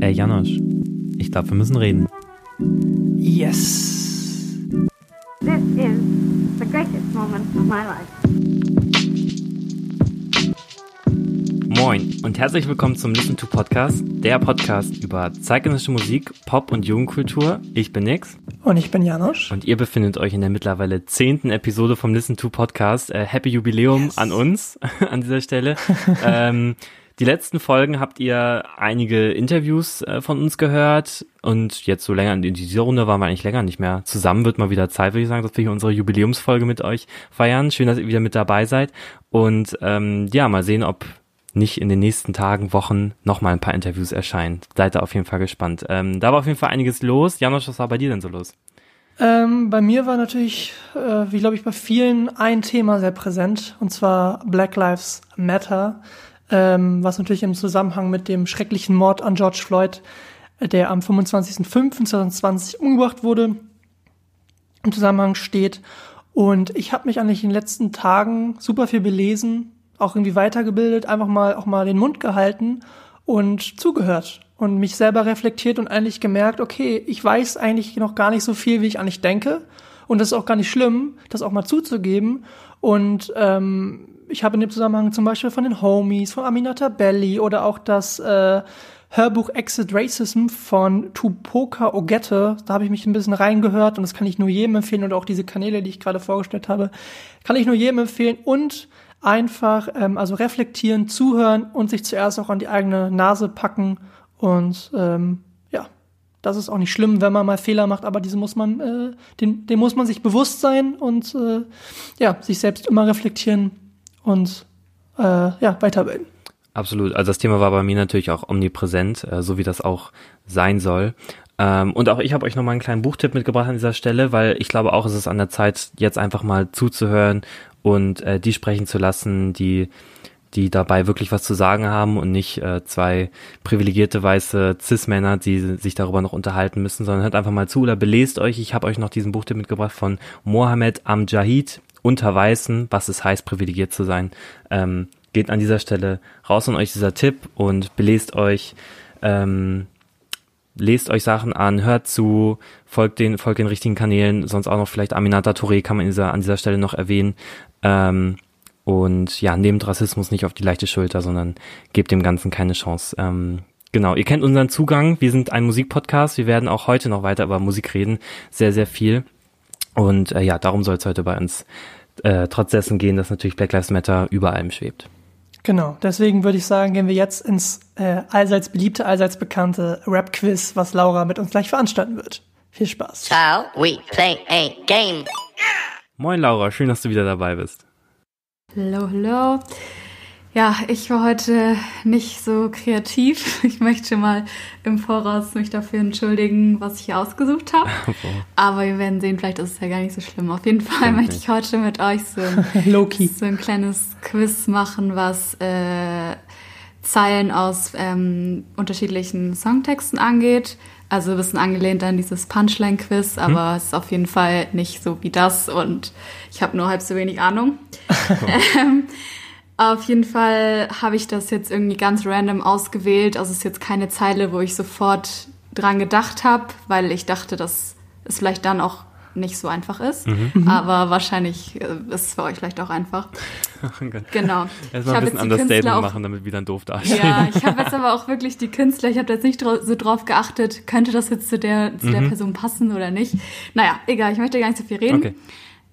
Ey, Janosch, ich glaube, wir müssen reden. Yes. This is the greatest moment of my life. Moin und herzlich willkommen zum Listen to Podcast, der Podcast über zeitgenössische Musik, Pop- und Jugendkultur. Ich bin Nix. Und ich bin Janosch. Und ihr befindet euch in der mittlerweile zehnten Episode vom Listen to Podcast. Äh, Happy Jubiläum Yes. an uns an dieser Stelle. ähm, die letzten Folgen habt ihr einige Interviews äh, von uns gehört und jetzt so länger in dieser Runde waren wir eigentlich länger nicht mehr zusammen. Wird mal wieder Zeit, würde ich sagen, dass wir hier unsere Jubiläumsfolge mit euch feiern. Schön, dass ihr wieder mit dabei seid und ähm, ja, mal sehen, ob nicht in den nächsten Tagen, Wochen noch mal ein paar Interviews erscheinen. Seid da auf jeden Fall gespannt. Ähm, da war auf jeden Fall einiges los. Janosch, was war bei dir denn so los? Ähm, bei mir war natürlich, äh, wie glaube ich bei vielen, ein Thema sehr präsent, und zwar Black Lives Matter, ähm, was natürlich im Zusammenhang mit dem schrecklichen Mord an George Floyd, äh, der am 25.05.2020 umgebracht wurde, im Zusammenhang steht. Und ich habe mich eigentlich in den letzten Tagen super viel belesen, auch irgendwie weitergebildet, einfach mal auch mal den Mund gehalten und zugehört und mich selber reflektiert und eigentlich gemerkt, okay, ich weiß eigentlich noch gar nicht so viel, wie ich eigentlich denke. Und das ist auch gar nicht schlimm, das auch mal zuzugeben. Und ähm, ich habe in dem Zusammenhang zum Beispiel von den Homies, von Aminata Belli oder auch das äh, Hörbuch Exit Racism von Tupoka Ogette. Da habe ich mich ein bisschen reingehört und das kann ich nur jedem empfehlen. Und auch diese Kanäle, die ich gerade vorgestellt habe, kann ich nur jedem empfehlen. Und einfach, ähm, also reflektieren, zuhören und sich zuerst auch an die eigene Nase packen. Und ähm, ja, das ist auch nicht schlimm, wenn man mal Fehler macht, aber diese muss man, äh, den, dem muss man sich bewusst sein und äh, ja, sich selbst immer reflektieren und äh, ja, weiterbilden. Absolut. Also das Thema war bei mir natürlich auch omnipräsent, äh, so wie das auch sein soll. Ähm, und auch ich habe euch nochmal einen kleinen Buchtipp mitgebracht an dieser Stelle, weil ich glaube auch, es ist an der Zeit, jetzt einfach mal zuzuhören und äh, die sprechen zu lassen, die die dabei wirklich was zu sagen haben und nicht äh, zwei privilegierte weiße Cis-Männer, die sich darüber noch unterhalten müssen, sondern hört einfach mal zu oder belest euch. Ich habe euch noch diesen Buchtipp mitgebracht von Mohammed Amjahid, unter Weißen, was es heißt, privilegiert zu sein. Ähm, geht an dieser Stelle raus an euch dieser Tipp und belest euch, ähm, lest euch Sachen an, hört zu, folgt den, folgt den richtigen Kanälen, sonst auch noch vielleicht Aminata Touré kann man dieser, an dieser Stelle noch erwähnen. Ähm, und ja, nehmt Rassismus nicht auf die leichte Schulter, sondern gebt dem Ganzen keine Chance. Ähm, genau, ihr kennt unseren Zugang. Wir sind ein Musikpodcast. Wir werden auch heute noch weiter über Musik reden. Sehr, sehr viel. Und äh, ja, darum soll es heute bei uns äh, trotz dessen gehen, dass natürlich Black Lives Matter über allem schwebt. Genau, deswegen würde ich sagen, gehen wir jetzt ins äh, allseits beliebte, allseits bekannte Rap-Quiz, was Laura mit uns gleich veranstalten wird. Viel Spaß. Shall we play a game? Moin Laura, schön, dass du wieder dabei bist. Hallo, hallo. Ja, ich war heute nicht so kreativ. Ich möchte mal im Voraus mich dafür entschuldigen, was ich hier ausgesucht habe. Aber wir werden sehen, vielleicht ist es ja gar nicht so schlimm. Auf jeden Fall möchte ich heute mit euch so ein, so ein kleines Quiz machen, was äh, Zeilen aus ähm, unterschiedlichen Songtexten angeht. Also ein bisschen angelehnt an dieses Punchline-Quiz, aber es ist auf jeden Fall nicht so wie das und ich habe nur halb so wenig Ahnung. ähm, auf jeden Fall habe ich das jetzt irgendwie ganz random ausgewählt. Also es ist jetzt keine Zeile, wo ich sofort dran gedacht habe, weil ich dachte, dass es vielleicht dann auch nicht so einfach ist. Aber wahrscheinlich äh, ist es für euch vielleicht auch einfach. Genau. Erstmal Ich ein bisschen auch- machen, damit wir dann doof dastehen. Ja, ich habe jetzt aber auch wirklich die Künstler, ich habe jetzt nicht so drauf geachtet, könnte das jetzt zu der, zu der Person passen oder nicht. Naja, egal, ich möchte gar nicht so viel reden. Okay.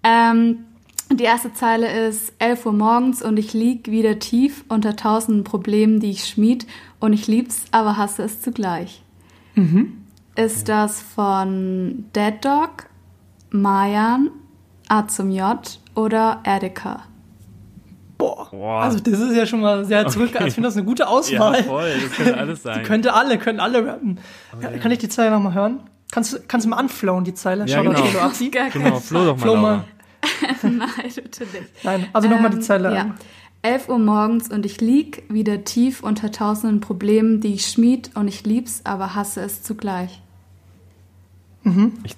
Ähm, die erste Zeile ist 11 Uhr morgens und ich lieg wieder tief unter tausenden Problemen, die ich schmied und ich lieb's, aber hasse es zugleich. Ist das von Dead Dog, Mayan, A zum J oder Erdeka? Boah. Boah. Also das ist ja schon mal sehr zurück. Okay. Ich finde das eine gute Auswahl. voll, das könnte alles sein. Die könnte alle, können alle rappen. Kann ich die Zeile nochmal hören? Kannst, du- kannst du mal anflowen, die Zeile? Ja, Shoutout genau. Absi. Gar kein Genau, Flo doch mal. Flo mal. Nein, bitte nicht. Nein, also nochmal die Ähm, Zeile ja. an. 11 Uhr morgens und ich lieg wieder tief unter tausenden Problemen, die ich schmied und ich lieb's, aber hasse es zugleich.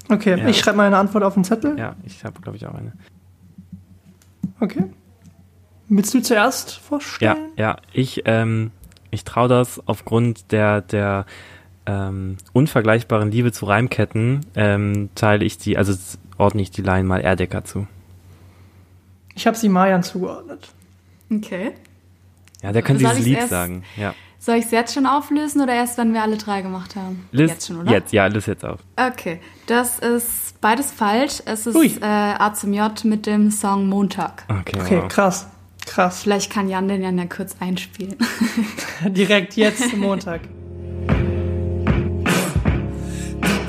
Okay, Ja. ich schreibe meine Antwort auf den Zettel. Ja, ich habe, glaube ich, auch eine. Okay. Willst du zuerst Ja, vorstellen? ja, ich, ähm, ich traue das aufgrund der, der ähm, unvergleichbaren Liebe zu Reimketten ähm, teile ich die, also ordne ich die Line mal Erdecker zu. Ich habe sie Mayan zugeordnet. Okay. Ja, der kann Soll dieses Lied erst- sagen. Ja. Soll ich es jetzt schon auflösen oder erst, wenn wir alle drei gemacht haben? Liz, jetzt schon, oder? Jetzt, ja, löst jetzt auf. Okay, das ist beides falsch. Es ist Ui. äh, A zum J mit dem Song Montag. Okay, Okay, wow. krass. Krass. Vielleicht kann Jan den ja kurz einspielen. Direkt jetzt Montag.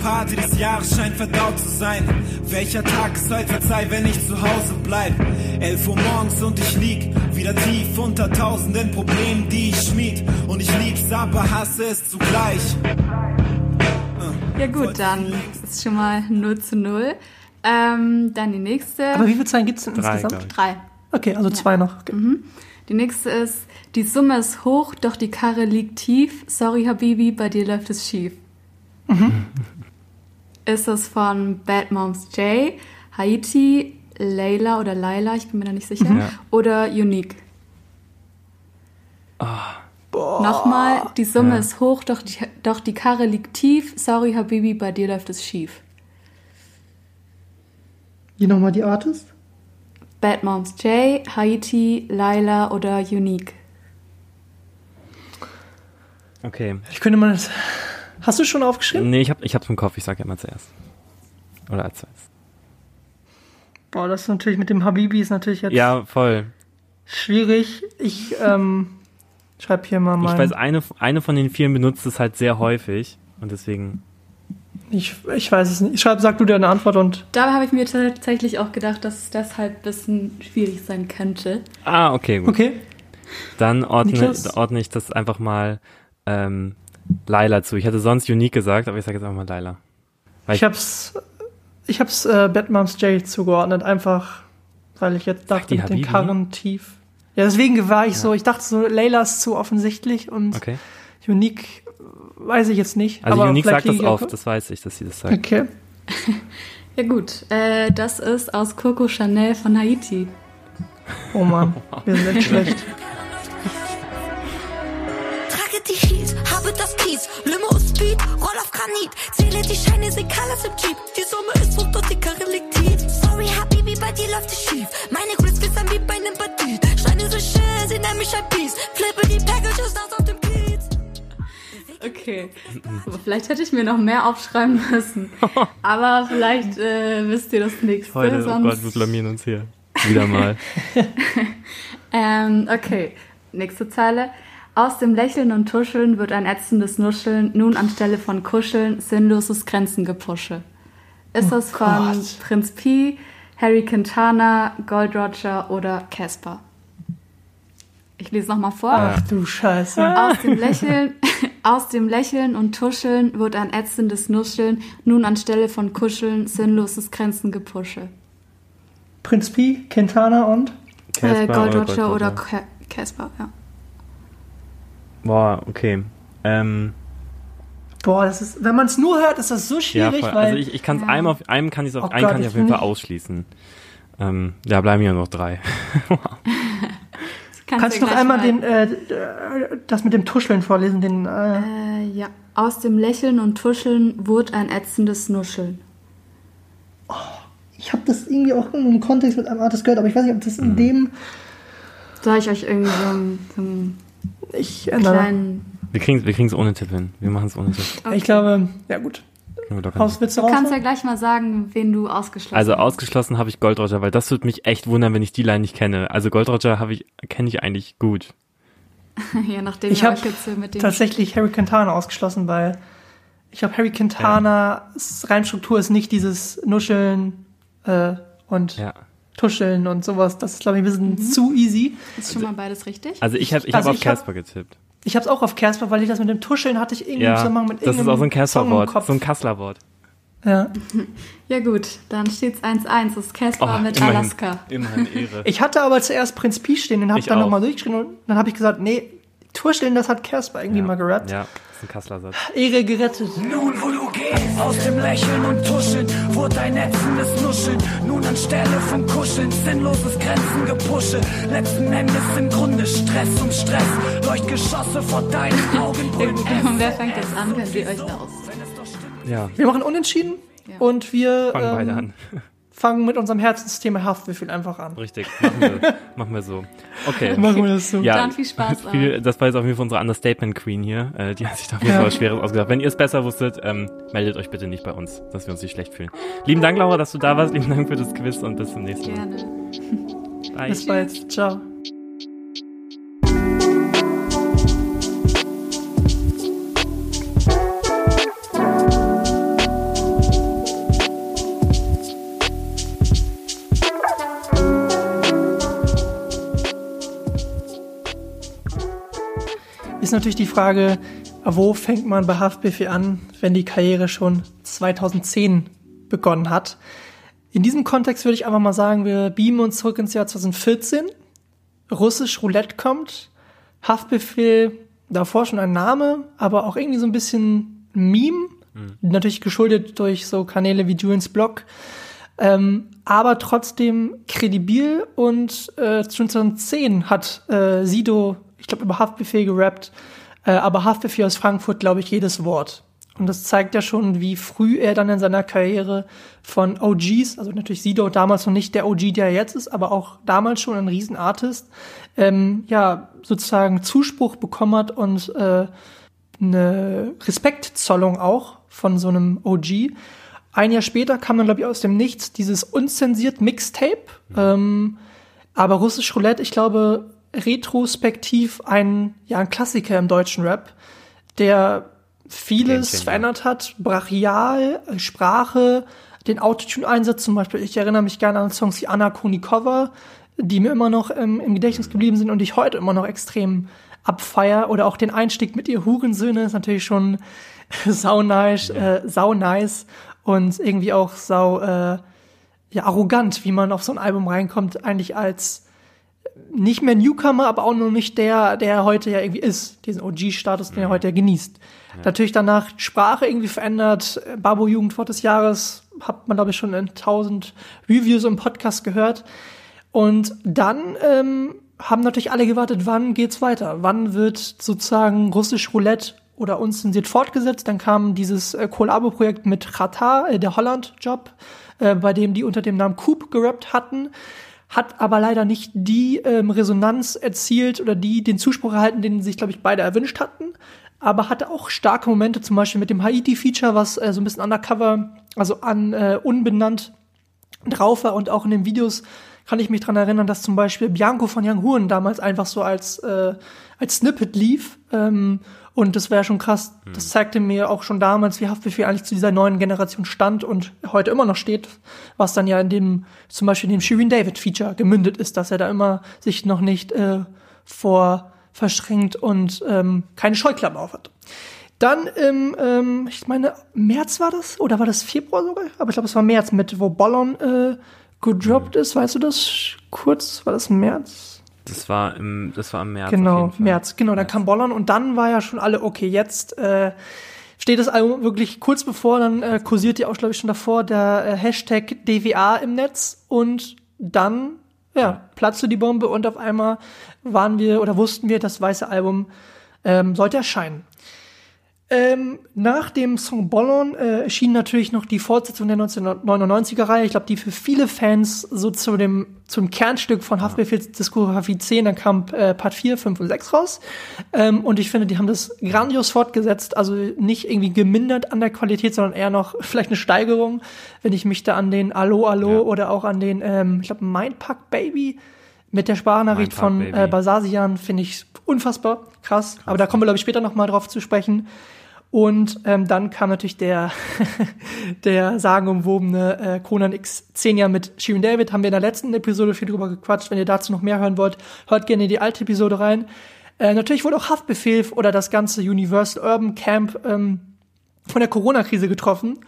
Party des Jahres scheint verdaut zu sein. Welcher Tag ist heute? Verzeih, wenn ich zu Hause bleib. 11 Uhr morgens und ich lieg wieder tief unter tausenden Problemen, die ich schmied. Und ich lieb's, aber hasse es zugleich. ja gut, dann ist schon mal 0 zu 0. Ähm, dann die nächste. Aber wie viele Zeilen gibt's denn Drei, insgesamt? Drei. Okay, also zwei noch. Okay. Die nächste ist, die Summe ist hoch, doch die Karre liegt tief. Sorry, Habibi, bei dir läuft es schief. Ist es von Bad Moms J, Haiti, Layla oder Laila, ich bin mir da nicht sicher, Ja. oder Unique? Nochmal, die Summe Ja. ist hoch, doch die, doch die Karre liegt tief. Sorry, Habibi, bei dir läuft es schief. Wie nochmal die Artist? Bad Moms J, Haiti, Laila oder Unique? Okay. Ich könnte mal das. Hast du schon aufgeschrieben? Nee, ich hab, ich hab's im Kopf, ich sag ja mal zuerst. Oder als zweites. Boah, das ist natürlich mit dem Habibi ist natürlich jetzt Ja, voll. schwierig. Ich ähm, schreibe hier mal Ich mein. weiß, eine, eine von den vielen benutzt es halt sehr häufig. Und deswegen. Ich, ich weiß es nicht. Ich schreibe, sag du dir eine Antwort und Da habe ich mir tatsächlich auch gedacht, dass es deshalb ein bisschen schwierig sein könnte. Ah, okay, gut. okay. Dann ordne, ordne ich das einfach mal ähm, Laila zu. Ich hätte sonst Unique gesagt, aber ich sage jetzt einfach mal Laila. Weil Ich hab's, ich hab's äh, Batmoms J zugeordnet, einfach weil ich jetzt dachte die mit den? Karren tief. Ja, deswegen war ich so, ich dachte so, Layla ist zu offensichtlich und Okay. Unique äh, weiß ich jetzt nicht. Also aber Unique sagt das ich oft, auch- das weiß ich, dass sie das sagt. Okay. Ja gut, äh, das ist aus Coco Chanel von Haiti. Oh Mann, wir sind echt schlecht. Speed, roll auf Granit, zähle die Scheine, seh alles im Jeep. Die Summe ist hoch, doch die Karre liegt tief. Sorry, Habibi, bei dir läuft es schief. Meine Grips glitzern wie bei nem Bandit. Steine so schön, sie nennen mich ein Biest. Flippe die Packages aus auf dem Kiez. Okay. Aber vielleicht hätte ich mir noch mehr aufschreiben müssen. Aber vielleicht äh, wisst ihr das nächste. Heute, oh sonst... Gott, wir blamieren uns hier. Wieder mal. Ähm, okay, nächste Zeile. Aus dem Lächeln und Tuscheln wird ein ätzendes Nuscheln, nun anstelle von Kuscheln sinnloses Grenzengepusche. Ist das von Oh Gott. Prinz P, Harry Quintana, Gold Roger oder Casper? Ich lese nochmal vor. Ach du Scheiße. Aus dem Lächeln, aus dem Lächeln und Tuscheln wird ein ätzendes Nuscheln, nun anstelle von Kuscheln sinnloses Grenzengepusche. Prinz Pi, Quintana und Äh, Gold oder Roger oder Casper, ja. Boah, okay. Ähm, boah, das ist, wenn man es nur hört, ist das so ja, schwierig, voll. weil Also ich, ich kann es einem auf einem kann ich auf Oh einen Gott, kann ich auf jeden Fall nicht- ausschließen. Ähm, ja, bleiben ja noch drei. kannst du ja noch einmal mal- den äh, das mit dem Tuscheln vorlesen, den äh, Äh, ja. Aus dem Lächeln und Tuscheln wurde ein ätzendes Nuscheln. ich habe das irgendwie auch in einem Kontext mit einem Artist gehört, aber ich weiß nicht, ob das in dem Soll ich euch irgendwie so einen, so einen ich ändere. kleinen... Wir kriegen wir kriegen's ohne Tipp hin. Wir machen es ohne Tipp. Ich glaube, ja gut. Kriegen wir locker Haus hin. willst du Du kannst ja raus? gleich mal sagen, wen du ausgeschlossen Also hast. ausgeschlossen habe ich Gold Roger, weil das würde mich echt wundern, wenn ich die Line nicht kenne. Also Gold Roger habe ich kenne ich eigentlich gut. ja, nachdem Ich habe dem... tatsächlich Harry Quintana ausgeschlossen, weil ich glaube, Harry Quintanas Reimstruktur ist nicht dieses Nuscheln äh, und Ja. Tuscheln und sowas. Das ist, glaube ich, ein bisschen zu easy. Ist schon mal beides richtig? Also ich habe ich Also hab auf Casper getippt. Ich habe es auch auf Casper, weil ich das mit dem Tuscheln hatte ich irgendwie Ja, Zusammenhang mit das ist auch so ein Casper-Wort, so ein Kassler-Wort. Ja. Ja gut, dann steht's 1-1. Das ist Casper Oh, mit immerhin. Alaska. Immerhin Ehre. Ich hatte aber zuerst Prinz Pi stehen, den habe ich dann nochmal durchgeschrieben und dann habe ich gesagt, nee, Tuscheln, das hat Casper irgendwie ja. mal gerappt. Ja, das ist ein Kassler Satz. Ehre gerettet. Nun, wo du gehst, aus dem Lächeln und Tuscheln, wurde ein ätzendes Nuscheln. Nun anstelle vom Kuscheln, sinnloses Grenzen gepusche. Letzten Endes im Grunde Stress und Stress. Leuchtgeschosse vor deinen Augen wer fängt jetzt an? Könnt ihr euch da aus? Ja, Wir machen unentschieden und wir fangen beide ähm, an. Fangen mit unserem Herzensthema Haftbefehl einfach an. Richtig, machen wir, machen wir so. Okay. Machen wir das so. Ja, Dann viel Spaß viel, das war jetzt auf jeden Fall unsere Understatement Queen hier. Äh, die hat sich da auf jeden Fall was Schweres ausgedacht. Wenn ihr es besser wusstet, ähm, meldet euch bitte nicht bei uns, dass wir uns nicht schlecht fühlen. Lieben Dank, Laura, dass du da warst. Lieben Dank für das Quiz und bis zum nächsten Mal. Gerne. Bye. Bis bald. Ciao. Ist natürlich die Frage, wo fängt man bei Haftbefehl an, wenn die Karriere schon 2010 begonnen hat? In diesem Kontext würde ich einfach mal sagen, wir beamen uns zurück ins Jahr 2014. Russisch Roulette kommt. Haftbefehl, davor schon ein Name, aber auch irgendwie so ein bisschen Meme. Natürlich geschuldet durch so Kanäle wie Julians Blog. Ähm, aber trotzdem kredibil und äh, 2010 hat äh, Sido, ich glaube, über Haftbefehl gerappt, äh, aber Haftbefehl aus Frankfurt, glaube ich, jedes Wort. Und das zeigt ja schon, wie früh er dann in seiner Karriere von OGs, also natürlich Sido damals noch nicht der OG, der er jetzt ist, aber auch damals schon ein Riesenartist, ähm, ja, sozusagen Zuspruch bekommen hat und äh, eine Respektzollung auch von so einem OG. Ein Jahr später kam dann, glaube ich, aus dem Nichts dieses unzensiert Mixtape. Ähm, aber Russisch Roulette, ich glaube, retrospektiv ein, ja, ein Klassiker im deutschen Rap, der vieles verändert hat. Brachial, äh, Sprache, den Autotune-Einsatz zum Beispiel. Ich erinnere mich gerne an Songs wie Anna Konikova, die mir immer noch ähm, im Gedächtnis geblieben sind und die ich heute immer noch extrem abfeier. Oder auch den Einstieg mit ihr Hurensöhne ist natürlich schon sau nice, äh, sau nice und irgendwie auch sau äh, ja, arrogant, wie man auf so ein Album reinkommt, eigentlich als nicht mehr Newcomer, aber auch noch nicht der, der er heute ja irgendwie ist, diesen OG-Status, den er heute ja genießt. Natürlich danach Sprache irgendwie verändert, Babo Jugendwort des Jahres, hat man glaube ich schon in tausend Reviews im Podcast gehört. Und dann ähm, haben natürlich alle gewartet, wann geht's weiter? Wann wird sozusagen russisch Roulette oder unzensiert fortgesetzt? Dann kam dieses äh, Kollabo-Projekt mit Qatar, äh, der Holland-Job, äh, bei dem die unter dem Namen Coop gerappt hatten hat aber leider nicht die ähm, Resonanz erzielt oder die den Zuspruch erhalten, den sich, glaube ich, beide erwünscht hatten. Aber hatte auch starke Momente, zum Beispiel mit dem Haiti-Feature, was äh, so ein bisschen undercover, also an äh, unbenannt drauf war und auch in den Videos kann ich mich dran erinnern, dass zum Beispiel Bianco von Young Huren damals einfach so als, äh, als Snippet lief. Ähm, und das wäre schon krass. Das zeigte mir auch schon damals, wie Haftbefehl eigentlich zu dieser neuen Generation stand und heute immer noch steht, was dann ja in dem, zum Beispiel in dem Shirin David Feature gemündet ist, dass er da immer sich noch nicht äh, vor verschränkt und ähm, keine Scheuklappen auf hat. Dann im, ähm, ich meine, März war das? Oder war das Februar sogar? Aber ich glaube, es war März mit, wo Bollon äh, gedroppt ist. Weißt du das kurz? War das März? Das war im, das war im März. Genau. März. Genau, dann kam Bollon und dann war ja schon alle, okay, jetzt äh, steht das Album wirklich kurz bevor, dann äh, kursiert ja auch, glaube ich, schon davor der äh, Hashtag DWA im Netz und dann, ja, platzte die Bombe und auf einmal waren wir oder wussten wir, das weiße Album ähm, sollte erscheinen. Ähm, nach dem Song Bollon äh, erschien natürlich noch die Fortsetzung der 1999er Reihe. Ich glaube, die für viele Fans so zu dem zum Kernstück von Haftbefehls Diskografie 10, dann kam äh, Part 4, 5 und 6 raus. Ähm, und ich finde, die haben das grandios fortgesetzt, also nicht irgendwie gemindert an der Qualität, sondern eher noch vielleicht eine Steigerung, wenn ich mich da an den Allo Allo Ja. oder auch an den, ähm, ich glaube, Mindpack Baby mit der Sprachnachricht von Baby. äh, Basasian finde ich unfassbar krass. Aber da kommen wir, glaube ich, später noch mal drauf zu sprechen. Und ähm, dann kam natürlich der, der sagenumwobene äh, Conan X10 Jahre mit Shirin David. Haben wir in der letzten Episode viel drüber gequatscht. Wenn ihr dazu noch mehr hören wollt, hört gerne in die alte Episode rein. Äh, natürlich wurde auch Haftbefehl oder das ganze Universal Urban Camp ähm, von der Corona-Krise getroffen.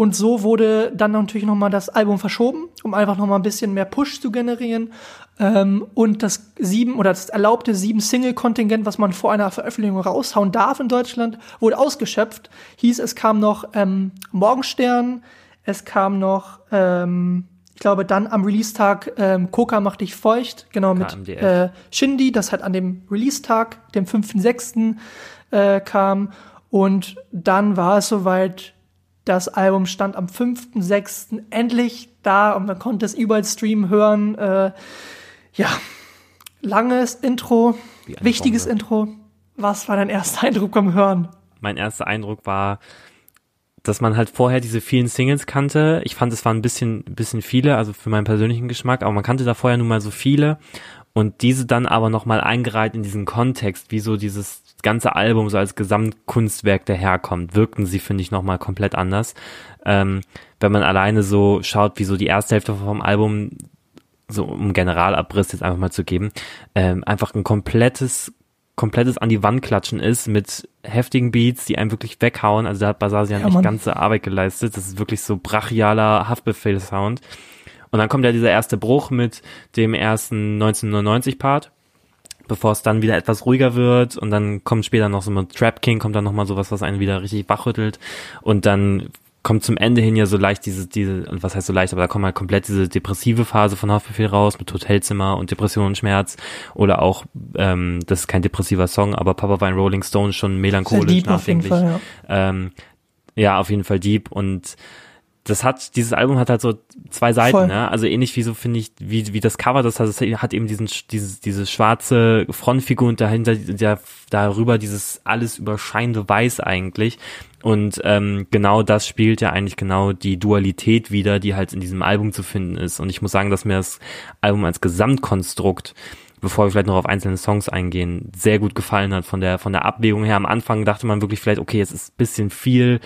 Und so wurde dann natürlich noch mal das Album verschoben, um einfach noch mal ein bisschen mehr Push zu generieren. Ähm, und das sieben oder das erlaubte sieben Single-Kontingent, was man vor einer Veröffentlichung raushauen darf in Deutschland, wurde ausgeschöpft. Hieß, es kam noch ähm, Morgenstern, es kam noch, ähm, ich glaube, dann am Release-Tag ähm, Coca macht dich feucht, genau mit KMDF. äh, Shindy, das halt an dem Release-Tag, dem 5.6. Äh, kam. Und dann war es soweit, das Album stand am 5.6. endlich da und man konnte es überall streamen hören. Äh, ja, langes Intro, wichtiges Bombe. Intro. Was war dein erster Eindruck beim Hören? mein erster Eindruck war, dass man halt vorher diese vielen Singles kannte. Ich fand, es waren ein bisschen, bisschen viele, also für meinen persönlichen Geschmack, aber man kannte da vorher nun mal so viele. Und diese dann aber nochmal eingereiht in diesen Kontext, wie so dieses ganze Album so als Gesamtkunstwerk daherkommt, wirkten sie, finde ich, nochmal komplett anders. Ähm, wenn man alleine so schaut, wie so die erste Hälfte vom Album, so um Generalabriss jetzt einfach mal zu geben, ähm, einfach ein komplettes komplettes an die Wand klatschen ist mit heftigen Beats, die einem wirklich weghauen. Also da hat Basasian Ja, echt ganze Arbeit geleistet. Das ist wirklich so brachialer Haftbefehl-Sound. Und dann kommt ja dieser erste Bruch mit dem ersten 1999-Part, bevor es dann wieder etwas ruhiger wird und dann kommt später noch so mit Trap King, kommt dann nochmal sowas, was einen wieder richtig wachrüttelt und dann kommt zum Ende hin ja so leicht diese, diese, und was heißt so leicht, aber da kommt halt komplett diese depressive Phase von Haftbefehl raus mit Hotelzimmer und Depression und Schmerz oder auch, ähm, das ist kein depressiver Song, aber Papa war ein Rolling Stone schon melancholisch, deep auf jeden nachdenklich. Fall, ja. Ähm, ja, auf jeden Fall deep und das hat, dieses Album hat halt so zwei Seiten, Voll. ne? Also ähnlich wie so finde ich, wie, wie das Cover das hat, es hat eben diesen, dieses, diese schwarze Frontfigur und dahinter, der, darüber dieses alles überscheinende Weiß eigentlich. Und ähm, genau das spielt ja eigentlich genau die Dualität wieder, die halt in diesem Album zu finden ist. Und ich muss sagen, dass mir das Album als Gesamtkonstrukt bevor wir vielleicht noch auf einzelne Songs eingehen, sehr gut gefallen hat von der von der Abwägung her. Am Anfang dachte man wirklich vielleicht, okay, es ist ein bisschen viel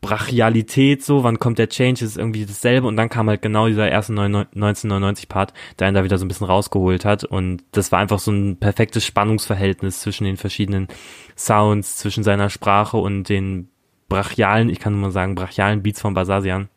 Brachialität so, wann kommt der Change, ist irgendwie dasselbe und dann kam halt genau dieser erste 1999 Part, der einen da wieder so ein bisschen rausgeholt hat und das war einfach so ein perfektes Spannungsverhältnis zwischen den verschiedenen Sounds, zwischen seiner Sprache und den brachialen, ich kann nur mal sagen, brachialen Beats von Basasian.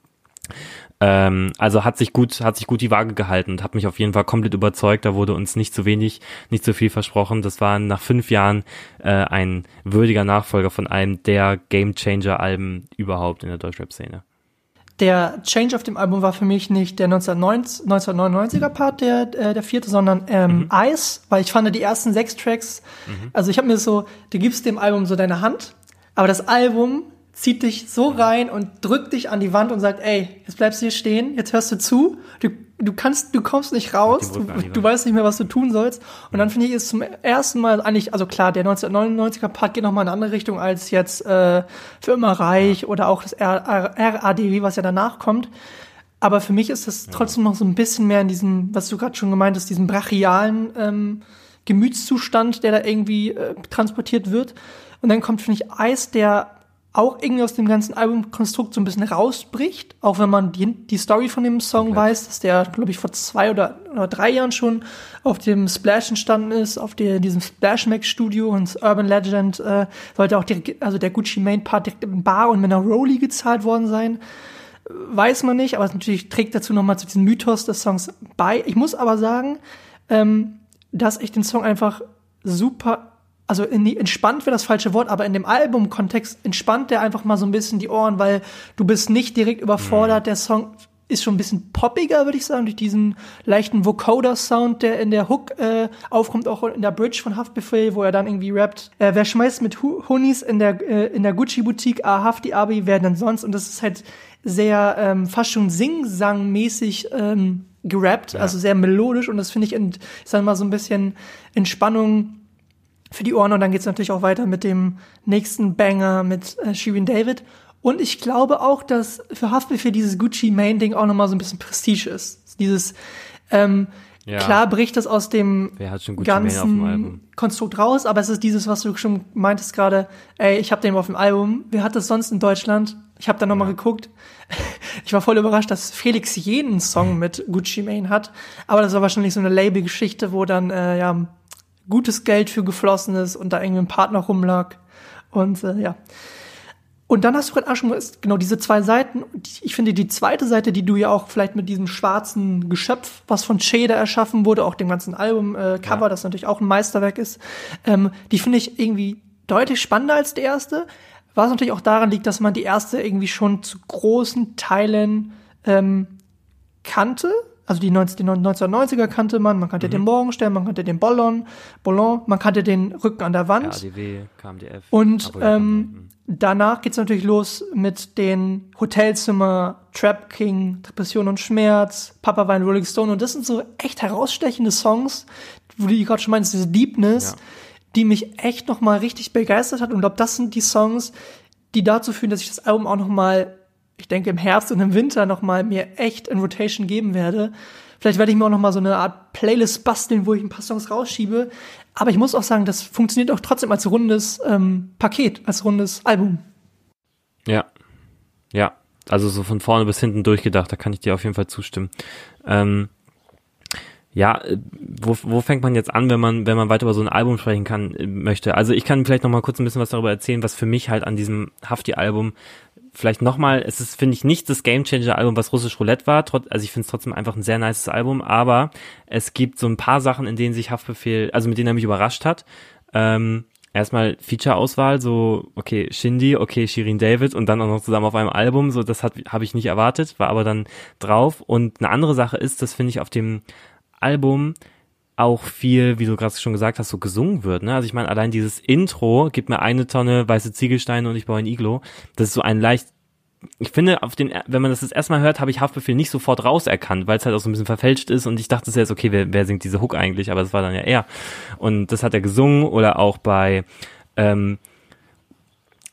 Ähm, also hat sich gut, hat sich gut die Waage gehalten und hat mich auf jeden Fall komplett überzeugt. Da wurde uns nicht zu wenig, nicht zu viel versprochen. Das war nach fünf Jahren äh, ein würdiger Nachfolger von einem der Game Changer Alben überhaupt in der Deutschrap-Szene. Der Change auf dem Album war für mich nicht der 1990, 1999er Part, der, äh, der vierte, sondern ähm, Ice, weil ich fand die ersten sechs Tracks, also ich habe mir so, du gibst dem Album so deine Hand, aber das Album zieht dich so rein und drückt dich an die Wand und sagt, ey, jetzt bleibst du hier stehen, jetzt hörst du zu, du, du kannst, du kommst nicht raus, du, du weißt nicht mehr, was du tun sollst. Und dann finde ich es zum ersten Mal eigentlich, also klar, der 1999er Part geht nochmal in eine andere Richtung als jetzt äh, für immer reich oder auch das RADW, was ja danach kommt. Aber für mich ist das trotzdem noch so ein bisschen mehr in diesem, was du gerade schon gemeint hast, diesem brachialen ähm, Gemütszustand, der da irgendwie äh, transportiert wird. Und dann kommt, finde ich, Eis, der auch irgendwie aus dem ganzen Albumkonstrukt so ein bisschen rausbricht, auch wenn man die, die Story von dem Song Komplett. weiß, dass der, glaube ich, vor zwei oder, oder drei Jahren schon auf dem Splash entstanden ist, auf der, diesem Splash Max Studio und Urban Legend äh, sollte auch direkt, also der Gucci Main Part direkt in Bar und mit einer Rolli gezahlt worden sein. Weiß man nicht, aber es natürlich trägt dazu nochmal zu diesem Mythos des Songs bei. Ich muss aber sagen, ähm, dass ich den Song einfach super, also in die, entspannt wäre das falsche Wort, aber in dem Albumkontext entspannt der einfach mal so ein bisschen die Ohren, weil du bist nicht direkt überfordert. Der Song ist schon ein bisschen poppiger, würde ich sagen, durch diesen leichten Vocoder-Sound, der in der Hook äh, aufkommt, auch in der Bridge von Haftbefehl, wo er dann irgendwie rappt. Äh, wer schmeißt mit Honis in der, äh, in der Gucci-Boutique, ah, Hafti Abi, wer denn sonst? Und das ist halt sehr ähm, fast schon Sing-Sang-mäßig ähm, gerappt, also sehr melodisch und das finde ich, in, ich sag mal, so ein bisschen Entspannung für die Ohren und dann geht's natürlich auch weiter mit dem nächsten Banger mit äh, Shirin David. Und ich glaube auch, dass für Haftbefehl dieses Gucci Main Ding auch nochmal so ein bisschen Prestige ist. Dieses, ähm, Ja. klar bricht das aus dem ganzen Konstrukt raus, aber es ist dieses, was du schon meintest gerade, ey, ich habe den auf dem Album, wer hat das sonst in Deutschland? Ich habe da nochmal geguckt. Ich war voll überrascht, dass Felix jeden Song mit Gucci Mane hat, aber das war wahrscheinlich so eine Label-Geschichte, wo dann äh, ja gutes Geld für geflossen ist und da irgendwie ein Partner rumlag und äh, ja. Und dann hast du gerade auch schon genau diese zwei Seiten. Ich finde die zweite Seite, die du ja auch vielleicht mit diesem schwarzen Geschöpf, was von Shader erschaffen wurde, auch dem ganzen Album-Cover, äh, ja. das natürlich auch ein Meisterwerk ist, ähm, die finde ich irgendwie deutlich spannender als die erste. Was natürlich auch daran liegt, dass man die erste irgendwie schon zu großen Teilen ähm, kannte. Also die, 19, die 1990er kannte man, man kannte mhm. den Morgenstern, man kannte den Ballon, Ballon, man kannte den Rücken an der Wand. ADW, KMDF. Und ähm, danach geht's natürlich los mit den Hotelzimmer, Trap King, Depression und Schmerz, Papa war ein Rolling Stone. Und das sind so echt herausstechende Songs, wo du gerade schon meinst, diese Deepness. Ja die mich echt noch mal richtig begeistert hat. Und ich glaube, das sind die Songs, die dazu führen, dass ich das Album auch noch mal, ich denke im Herbst und im Winter noch mal mir echt in Rotation geben werde. Vielleicht werde ich mir auch noch mal so eine Art Playlist basteln, wo ich ein paar Songs rausschiebe. Aber ich muss auch sagen, das funktioniert auch trotzdem als rundes ähm, Paket, als rundes Album. Ja, ja. Also so von vorne bis hinten durchgedacht, da kann ich dir auf jeden Fall zustimmen. Ähm, ja, äh, wo, wo fängt man jetzt an, wenn man, wenn man weiter über so ein Album sprechen kann, äh, möchte? Also ich kann vielleicht noch mal kurz ein bisschen was darüber erzählen, was für mich halt an diesem Hafti-Album vielleicht nochmal, es ist, finde ich, nicht das Gamechanger-Album, was Russisch Roulette war. Trot, also ich finde es trotzdem einfach ein sehr nices Album, aber es gibt so ein paar Sachen, in denen sich Haftbefehl, also mit denen er mich überrascht hat. Ähm, erstmal Feature-Auswahl, so, okay, Shindy, okay, Shirin David und dann auch noch zusammen auf einem Album, so, das habe ich nicht erwartet, war aber dann drauf. Und eine andere Sache ist, das finde ich auf dem Album auch viel, wie du gerade schon gesagt hast, so gesungen wird. Ne? Also ich meine, allein dieses Intro gibt mir eine Tonne weiße Ziegelsteine und ich baue ein Iglo. Das ist so ein leicht ich finde, auf den, wenn man das das erste Mal hört, habe ich Haftbefehl nicht sofort rauserkannt, weil es halt auch so ein bisschen verfälscht ist und ich dachte zuerst, okay, wer, wer singt diese Hook eigentlich? Aber das war dann ja er. Und das hat er gesungen oder auch bei, ähm,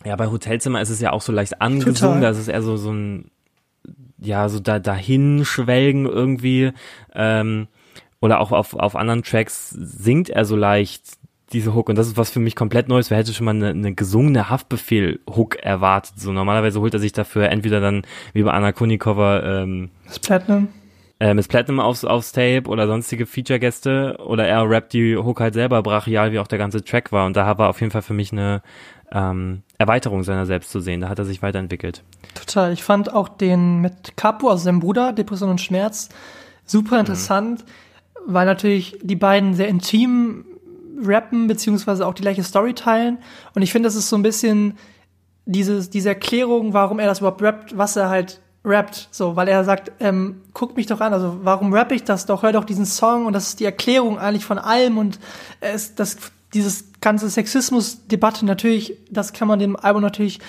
ja, bei Hotelzimmer ist es ja auch so leicht angesungen, Total. da ist es eher so, so ein, ja, so da, dahin schwelgen irgendwie. Ähm, oder auch auf, auf anderen Tracks singt er so leicht diese Hook und das ist was für mich komplett Neues. Wer hätte schon mal eine, eine gesungene Haftbefehl-Hook erwartet? So normalerweise holt er sich dafür entweder dann wie bei Anna Kunikova ähm, Miss Platinum. Äh, Miss Platinum aufs, aufs Tape oder sonstige Feature-Gäste oder er rappt die Hook halt selber brachial, wie auch der ganze Track war. Und da war auf jeden Fall für mich eine ähm, Erweiterung seiner selbst zu sehen. Da hat er sich weiterentwickelt. Total. Ich fand auch den mit Capo, also seinem Bruder, Depression und Schmerz, super interessant. Mhm weil natürlich die beiden sehr intim rappen, beziehungsweise auch die gleiche Story teilen. Und ich finde, das ist so ein bisschen dieses, diese Erklärung, warum er das überhaupt rappt, was er halt rappt. So, weil er sagt, ähm, guck mich doch an, also warum rapp ich das doch? Hör doch diesen Song und das ist die Erklärung eigentlich von allem und es, das, dieses ganze Sexismus-Debatte natürlich, das kann man dem Album natürlich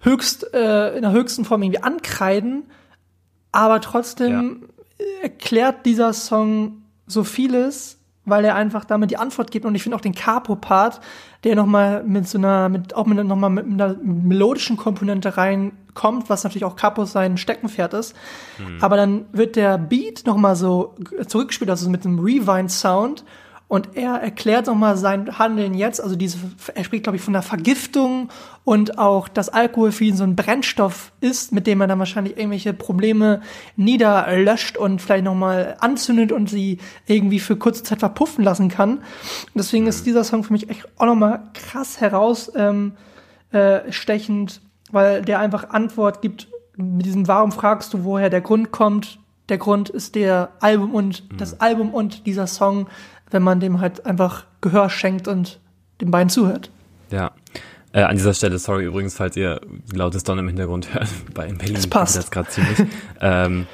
höchst, äh, in der höchsten Form irgendwie ankreiden. Aber trotzdem ja. erklärt dieser Song so vieles, weil er einfach damit die Antwort gibt. Und ich finde auch den Capo-Part, der nochmal mit so einer, mit, auch mit, nochmal mit einer melodischen Komponente reinkommt, was natürlich auch Capo sein Steckenpferd ist. Mhm. Aber dann wird der Beat nochmal so zurückgespielt, also mit einem Rewind-Sound. Und er erklärt nochmal sein Handeln jetzt, also diese, er spricht, glaube ich, von der Vergiftung und auch, dass Alkohol für ihn so ein Brennstoff ist, mit dem er dann wahrscheinlich irgendwelche Probleme niederlöscht und vielleicht nochmal anzündet und sie irgendwie für kurze Zeit verpuffen lassen kann. Deswegen ist dieser Song für mich echt auch nochmal krass herausstechend, ähm, äh, stechend, weil der einfach Antwort gibt mit diesem Warum fragst du, woher der Grund kommt. Der Grund ist der Album und mhm. das Album und dieser Song wenn man dem halt einfach Gehör schenkt und den beiden zuhört. Ja. Äh, an dieser Stelle, sorry übrigens, falls ihr lautes Donner im Hintergrund hört, bei in Berlin das passt. das gerade ziemlich. ähm,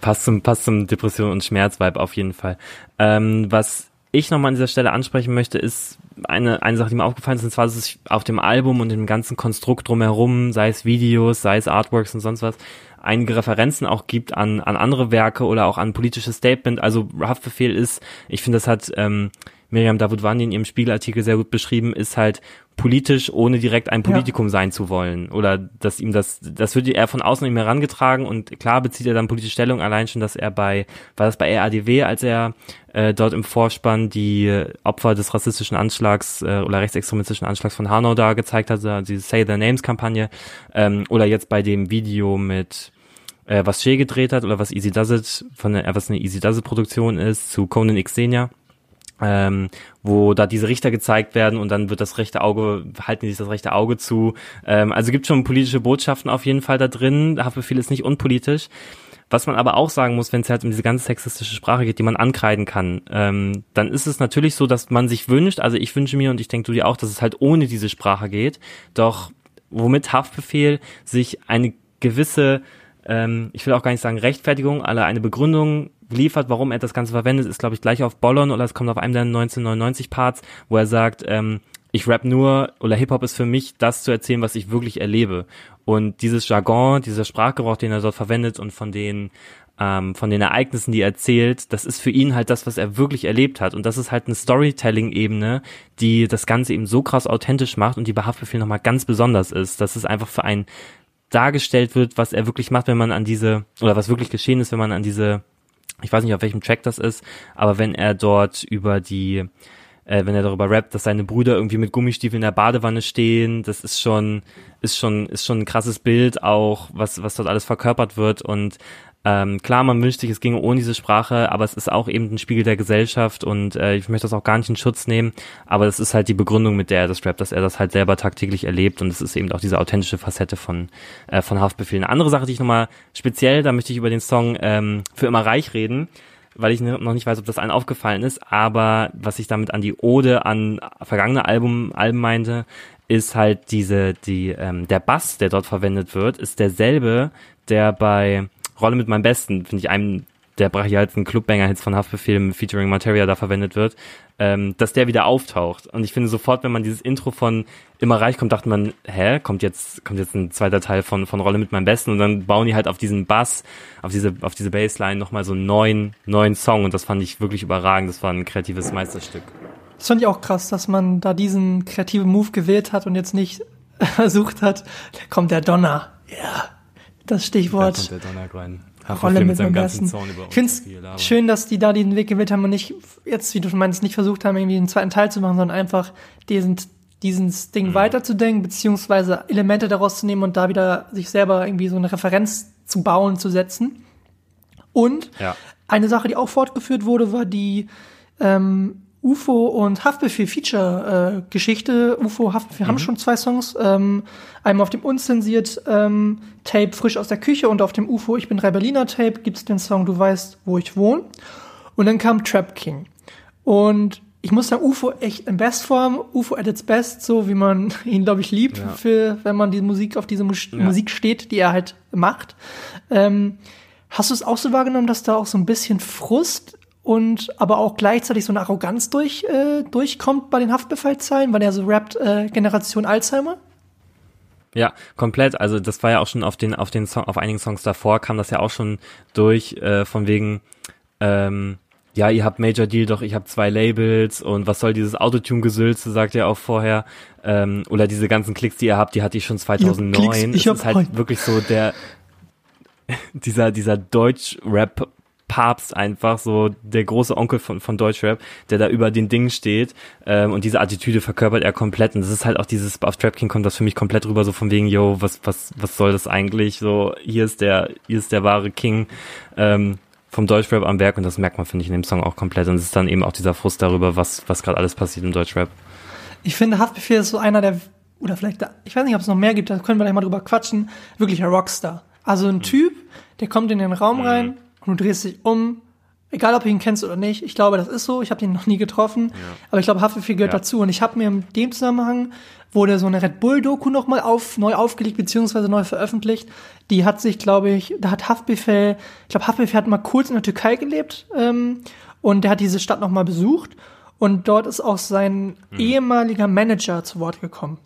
passt zum, passt zum Depression und Schmerzvibe auf jeden Fall. Ähm, was ich nochmal an dieser Stelle ansprechen möchte, ist eine, eine Sache, die mir aufgefallen ist, und zwar, dass es auf dem Album und dem ganzen Konstrukt drumherum, sei es Videos, sei es Artworks und sonst was, einige Referenzen auch gibt an, an andere Werke oder auch an politische Statement. Also Haftbefehl ist, ich finde, das hat ähm, Miriam Davutwani in ihrem Spiegelartikel sehr gut beschrieben, ist halt politisch, ohne direkt ein Politikum ja. sein zu wollen. Oder dass ihm das, das wird er von außen mehr herangetragen und klar bezieht er dann politische Stellung, allein schon, dass er bei, war das bei RADW, als er äh, dort im Vorspann die Opfer des rassistischen Anschlags äh, oder rechtsextremistischen Anschlags von Hanau da gezeigt hat, also diese Say Their Names Kampagne, ähm, oder jetzt bei dem Video mit äh, was Shea gedreht hat oder was Easy Does It von der, was eine Easy Does It Produktion ist, zu Conan Xenia ähm, wo da diese Richter gezeigt werden und dann wird das rechte Auge, halten die sich das rechte Auge zu. Ähm, also gibt schon politische Botschaften auf jeden Fall da drin. Haftbefehl ist nicht unpolitisch. Was man aber auch sagen muss, wenn es halt um diese ganze sexistische Sprache geht, die man ankreiden kann, ähm, dann ist es natürlich so, dass man sich wünscht, also ich wünsche mir und ich denke du dir auch, dass es halt ohne diese Sprache geht. Doch womit Haftbefehl sich eine gewisse, ähm, ich will auch gar nicht sagen Rechtfertigung, aber eine Begründung liefert, warum er das Ganze verwendet, ist glaube ich gleich auf Bollon oder es kommt auf einem der 1999 Parts, wo er sagt, ähm, ich rap nur oder Hip-Hop ist für mich das zu erzählen, was ich wirklich erlebe. Und dieses Jargon, dieser Sprachgebrauch, den er dort verwendet und von den ähm, von den Ereignissen, die er erzählt, das ist für ihn halt das, was er wirklich erlebt hat. Und das ist halt eine Storytelling-Ebene, die das Ganze eben so krass authentisch macht und die bei Haftbefehl nochmal ganz besonders ist, dass es einfach für einen dargestellt wird, was er wirklich macht, wenn man an diese, oder was wirklich geschehen ist, wenn man an diese, ich weiß nicht, auf welchem Track das ist, aber wenn er dort über die äh, wenn er darüber rappt, dass seine Brüder irgendwie mit Gummistiefeln in der Badewanne stehen, das ist schon, ist schon, ist schon ein krasses Bild auch, was, was dort alles verkörpert wird und ähm, klar, man wünscht sich, es ginge ohne diese Sprache, aber es ist auch eben ein Spiegel der Gesellschaft und äh, ich möchte das auch gar nicht in Schutz nehmen, aber das ist halt die Begründung, mit der er das rappt, dass er das halt selber tagtäglich erlebt und es ist eben auch diese authentische Facette von, äh, von Haftbefehl. Eine andere Sache, die ich nochmal speziell, da möchte ich über den Song ähm, Für immer reich reden, weil ich noch nicht weiß, ob das allen aufgefallen ist, aber was ich damit an die Ode an vergangene Album, Alben meinte, ist halt diese, die, ähm, der Bass, der dort verwendet wird, ist derselbe, der bei Rolle mit meinem Besten, finde ich einem der brachialsten Clubbanger-Hits von Haftbefehl featuring Materia da verwendet wird, ähm, dass der wieder auftaucht. Und ich finde sofort, wenn man dieses Intro von Immer reich kommt, dachte man, hä, kommt jetzt, kommt jetzt ein zweiter Teil von, von Rolle mit meinem Besten und dann bauen die halt auf diesen Bass, auf diese, auf diese Bassline nochmal so einen neuen, neuen Song und das fand ich wirklich überragend. Das war ein kreatives Meisterstück. Das fand ich auch krass, dass man da diesen kreativen Move gewählt hat und jetzt nicht versucht hat, da kommt der Donner. Ja, yeah. das Stichwort. Da kommt der Donner rein. Rolle mit, mit seinem ganzen Zaun über Ich finde es schön, dass die da den Weg gewählt haben und nicht jetzt, wie du schon meinst, nicht versucht haben, irgendwie einen zweiten Teil zu machen, sondern einfach diesen, dieses Ding mhm. weiterzudenken, beziehungsweise Elemente daraus zu nehmen und da wieder sich selber irgendwie so eine Referenz zu bauen, zu setzen. Und ja. eine Sache, die auch fortgeführt wurde, war die ähm, UFO und Haftbefehl Feature äh, Geschichte. UFO, Haftbefehl mhm. haben schon zwei Songs. Ähm, einmal auf dem unzensiert ähm, Tape Frisch aus der Küche und auf dem UFO Ich bin drei Berliner Tape gibt's den Song Du weißt, wo ich wohne. Und dann kam Trap King. Und ich muss sagen, UFO echt in Bestform. UFO at its best, so wie man ihn, glaube ich, liebt, ja. für, wenn man die Musik auf diese Mus ja. Musik steht, die er halt macht. Ähm, hast du es auch so wahrgenommen, dass da auch so ein bisschen Frust und aber auch gleichzeitig so eine Arroganz durch, äh, durchkommt bei den Haftbefehlzeilen, weil er so rappt äh, Generation Alzheimer? Ja, komplett. Also das war ja auch schon auf den auf den Song, auf einigen Songs davor kam das ja auch schon durch äh, von wegen ähm, ja, ihr habt Major Deal, doch ich habe zwei Labels und was soll dieses Autotune-Gesülze, sagt er auch vorher. Ähm, oder diese ganzen Klicks, die ihr habt, die hatte ich schon 2009. Ja, Klicks, ich es ist halt wirklich so der dieser dieser Deutsch-Rap Papst einfach, so der große Onkel von, von Deutschrap, der da über den Dingen steht ähm, und diese Attitüde verkörpert er komplett und das ist halt auch dieses, auf Trap King kommt das für mich komplett rüber, so von wegen, yo, was, was, was soll das eigentlich, so, hier ist der, hier ist der wahre King ähm, vom Deutschrap am Werk und das merkt man, finde ich, in dem Song auch komplett und es ist dann eben auch dieser Frust darüber, was, was gerade alles passiert im Deutschrap. Ich finde, Haftbefehl ist so einer der, oder vielleicht, ich weiß nicht, ob es noch mehr gibt, da können wir gleich mal drüber quatschen, wirklich ein Rockstar. Also ein mhm. Typ, der kommt in den Raum mhm. rein, und du drehst dich um, egal ob du ihn kennst oder nicht. Ich glaube, das ist so. Ich habe ihn noch nie getroffen, ja. aber ich glaube, Haftbefehl gehört ja. dazu. Und ich habe mir in dem Zusammenhang wurde so eine Red Bull Doku noch mal auf neu aufgelegt beziehungsweise neu veröffentlicht. Die hat sich, glaube ich, da hat Haftbefehl, ich glaube, Haftbefehl hat mal kurz in der Türkei gelebt ähm, und der hat diese Stadt noch mal besucht und dort ist auch sein mhm. ehemaliger Manager zu Wort gekommen.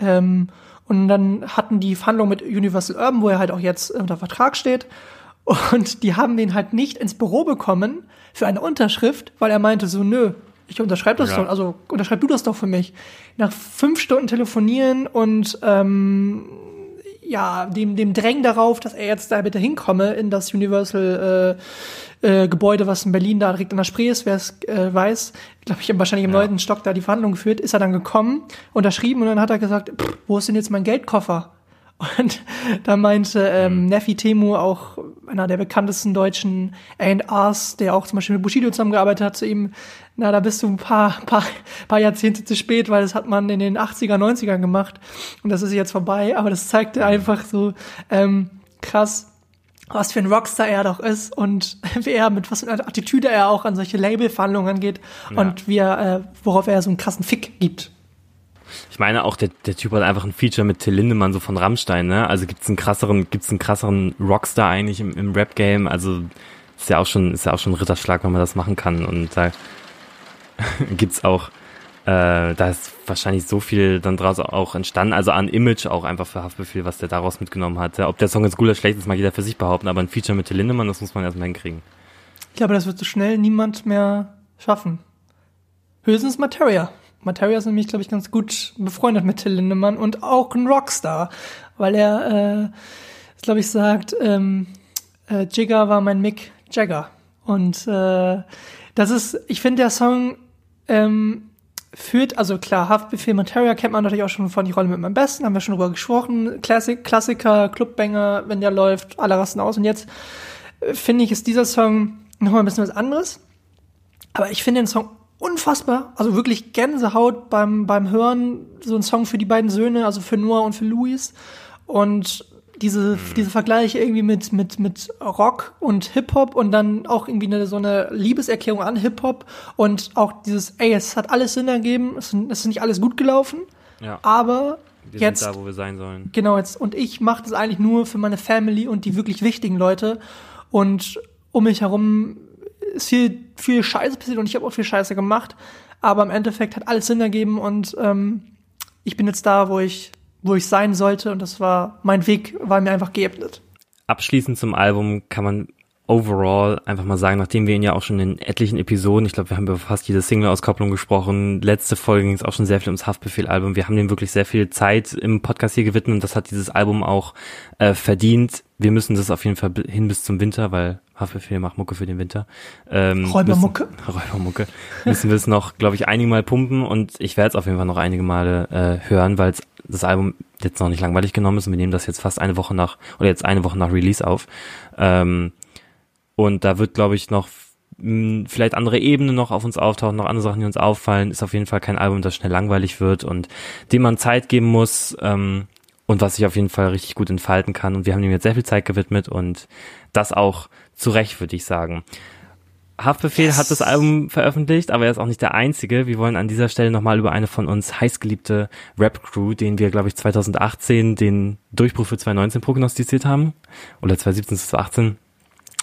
Ähm, und dann hatten die Verhandlungen mit Universal Urban, wo er halt auch jetzt unter Vertrag steht. Und die haben den halt nicht ins Büro bekommen für eine Unterschrift, weil er meinte so, nö, ich unterschreibe das ja. doch, also unterschreib du das doch für mich. Nach fünf Stunden telefonieren und ähm, ja, dem, dem Drängen darauf, dass er jetzt da bitte hinkomme in das Universal äh, äh, Gebäude, was in Berlin da direkt an der Spree ist, wer es äh, weiß, glaube ich, wahrscheinlich im ja. neunten Stock da die Verhandlungen geführt, ist er dann gekommen, unterschrieben und dann hat er gesagt, wo ist denn jetzt mein Geldkoffer? Und da meinte ähm, Nefi Temu, auch einer der bekanntesten deutschen A&Rs, der auch zum Beispiel mit Bushido zusammengearbeitet hat, zu ihm, na, da bist du ein paar, paar, paar Jahrzehnte zu spät, weil das hat man in den 80er, 90ern gemacht und das ist jetzt vorbei. Aber das zeigte einfach so ähm, krass, was für ein Rockstar er doch ist und wie er mit was für einer Attitüde er auch an solche Labelverhandlungen geht Ja. und wie er, äh, worauf er so einen krassen Fick gibt. Ich meine auch, der, der Typ hat einfach ein Feature mit Till Lindemann, so von Rammstein, ne? Also gibt's einen krasseren, gibt's einen krasseren Rockstar eigentlich im, im Rap-Game? Also ist ja auch schon, ist ja auch schon ein Ritterschlag, wenn man das machen kann. Und da gibt's auch, äh, da ist wahrscheinlich so viel dann draus auch entstanden, also an Image auch einfach für Haftbefehl, was der daraus mitgenommen hat. Ja, Ob der Song jetzt gut oder schlecht ist, mag jeder für sich behaupten, aber ein Feature mit Till Lindemann, das muss man erstmal hinkriegen. Ich glaube, das wird so schnell niemand mehr schaffen. Höchstens Materia. Materia ist nämlich, glaube ich, ganz gut befreundet mit Till Lindemann und auch ein Rockstar, weil er, äh, glaube ich, sagt, ähm, äh, Jigger war mein Mick Jagger. Und äh, das ist, ich finde, der Song ähm, führt, also klar, Haftbefehl Materia kennt man natürlich auch schon von Die Rolle mit meinem Besten, haben wir schon drüber gesprochen. Klassik, Klassiker, Clubbanger, wenn der läuft, alle rasten aus. Und jetzt äh, finde ich, ist dieser Song nochmal ein bisschen was anderes. Aber ich finde den Song unfassbar, also wirklich Gänsehaut beim, beim Hören. So ein Song für die beiden Söhne, also für Noah und für Luis. Und diese, diese Vergleiche irgendwie mit, mit, mit Rock und Hip-Hop und dann auch irgendwie eine, so eine Liebeserklärung an Hip-Hop und auch dieses, ey, es hat alles Sinn ergeben, es, es ist nicht alles gut gelaufen, Ja. aber Wir jetzt sind da, wo wir sein sollen. Genau, jetzt. Und ich mache das eigentlich nur für meine Family und die wirklich wichtigen Leute. Und um mich herum ist viel, viel Scheiße passiert und ich habe auch viel Scheiße gemacht. Aber im Endeffekt hat alles Sinn ergeben und ähm, ich bin jetzt da, wo ich, wo ich sein sollte. Und das war, mein Weg war mir einfach geebnet. abschließend zum Album kann man overall einfach mal sagen, nachdem wir ihn ja auch schon in etlichen Episoden, ich glaube, wir haben über fast jede Single-Auskopplung gesprochen, letzte Folge ging es auch schon sehr viel ums Haftbefehl-Album, wir haben dem wirklich sehr viel Zeit im Podcast hier gewidmet und das hat dieses Album auch äh, verdient. Wir müssen das auf jeden Fall hin bis zum Winter, weil Haftbefehl macht Mucke für den Winter. Ähm, Räubermucke. Müssen, Räubermucke. Müssen wir es noch, glaube ich, einige Mal pumpen und ich werde es auf jeden Fall noch einige Male äh, hören, weil das Album jetzt noch nicht langweilig genommen ist und wir nehmen das jetzt fast eine Woche nach, oder jetzt eine Woche nach Release auf. Ähm, und da wird, glaube ich, noch mh, vielleicht andere Ebenen noch auf uns auftauchen, noch andere Sachen, die uns auffallen. Ist auf jeden Fall kein Album, das schnell langweilig wird und dem man Zeit geben muss ähm, und was sich auf jeden Fall richtig gut entfalten kann. Und wir haben ihm jetzt sehr viel Zeit gewidmet und das auch zu Recht, würde ich sagen. Haftbefehl hat das Album veröffentlicht, aber er ist auch nicht der einzige. Wir wollen an dieser Stelle nochmal über eine von uns heißgeliebte Rap-Crew, den wir, glaube ich, 2018 den Durchbruch für 2019 prognostiziert haben. Oder 2017 zu 2018.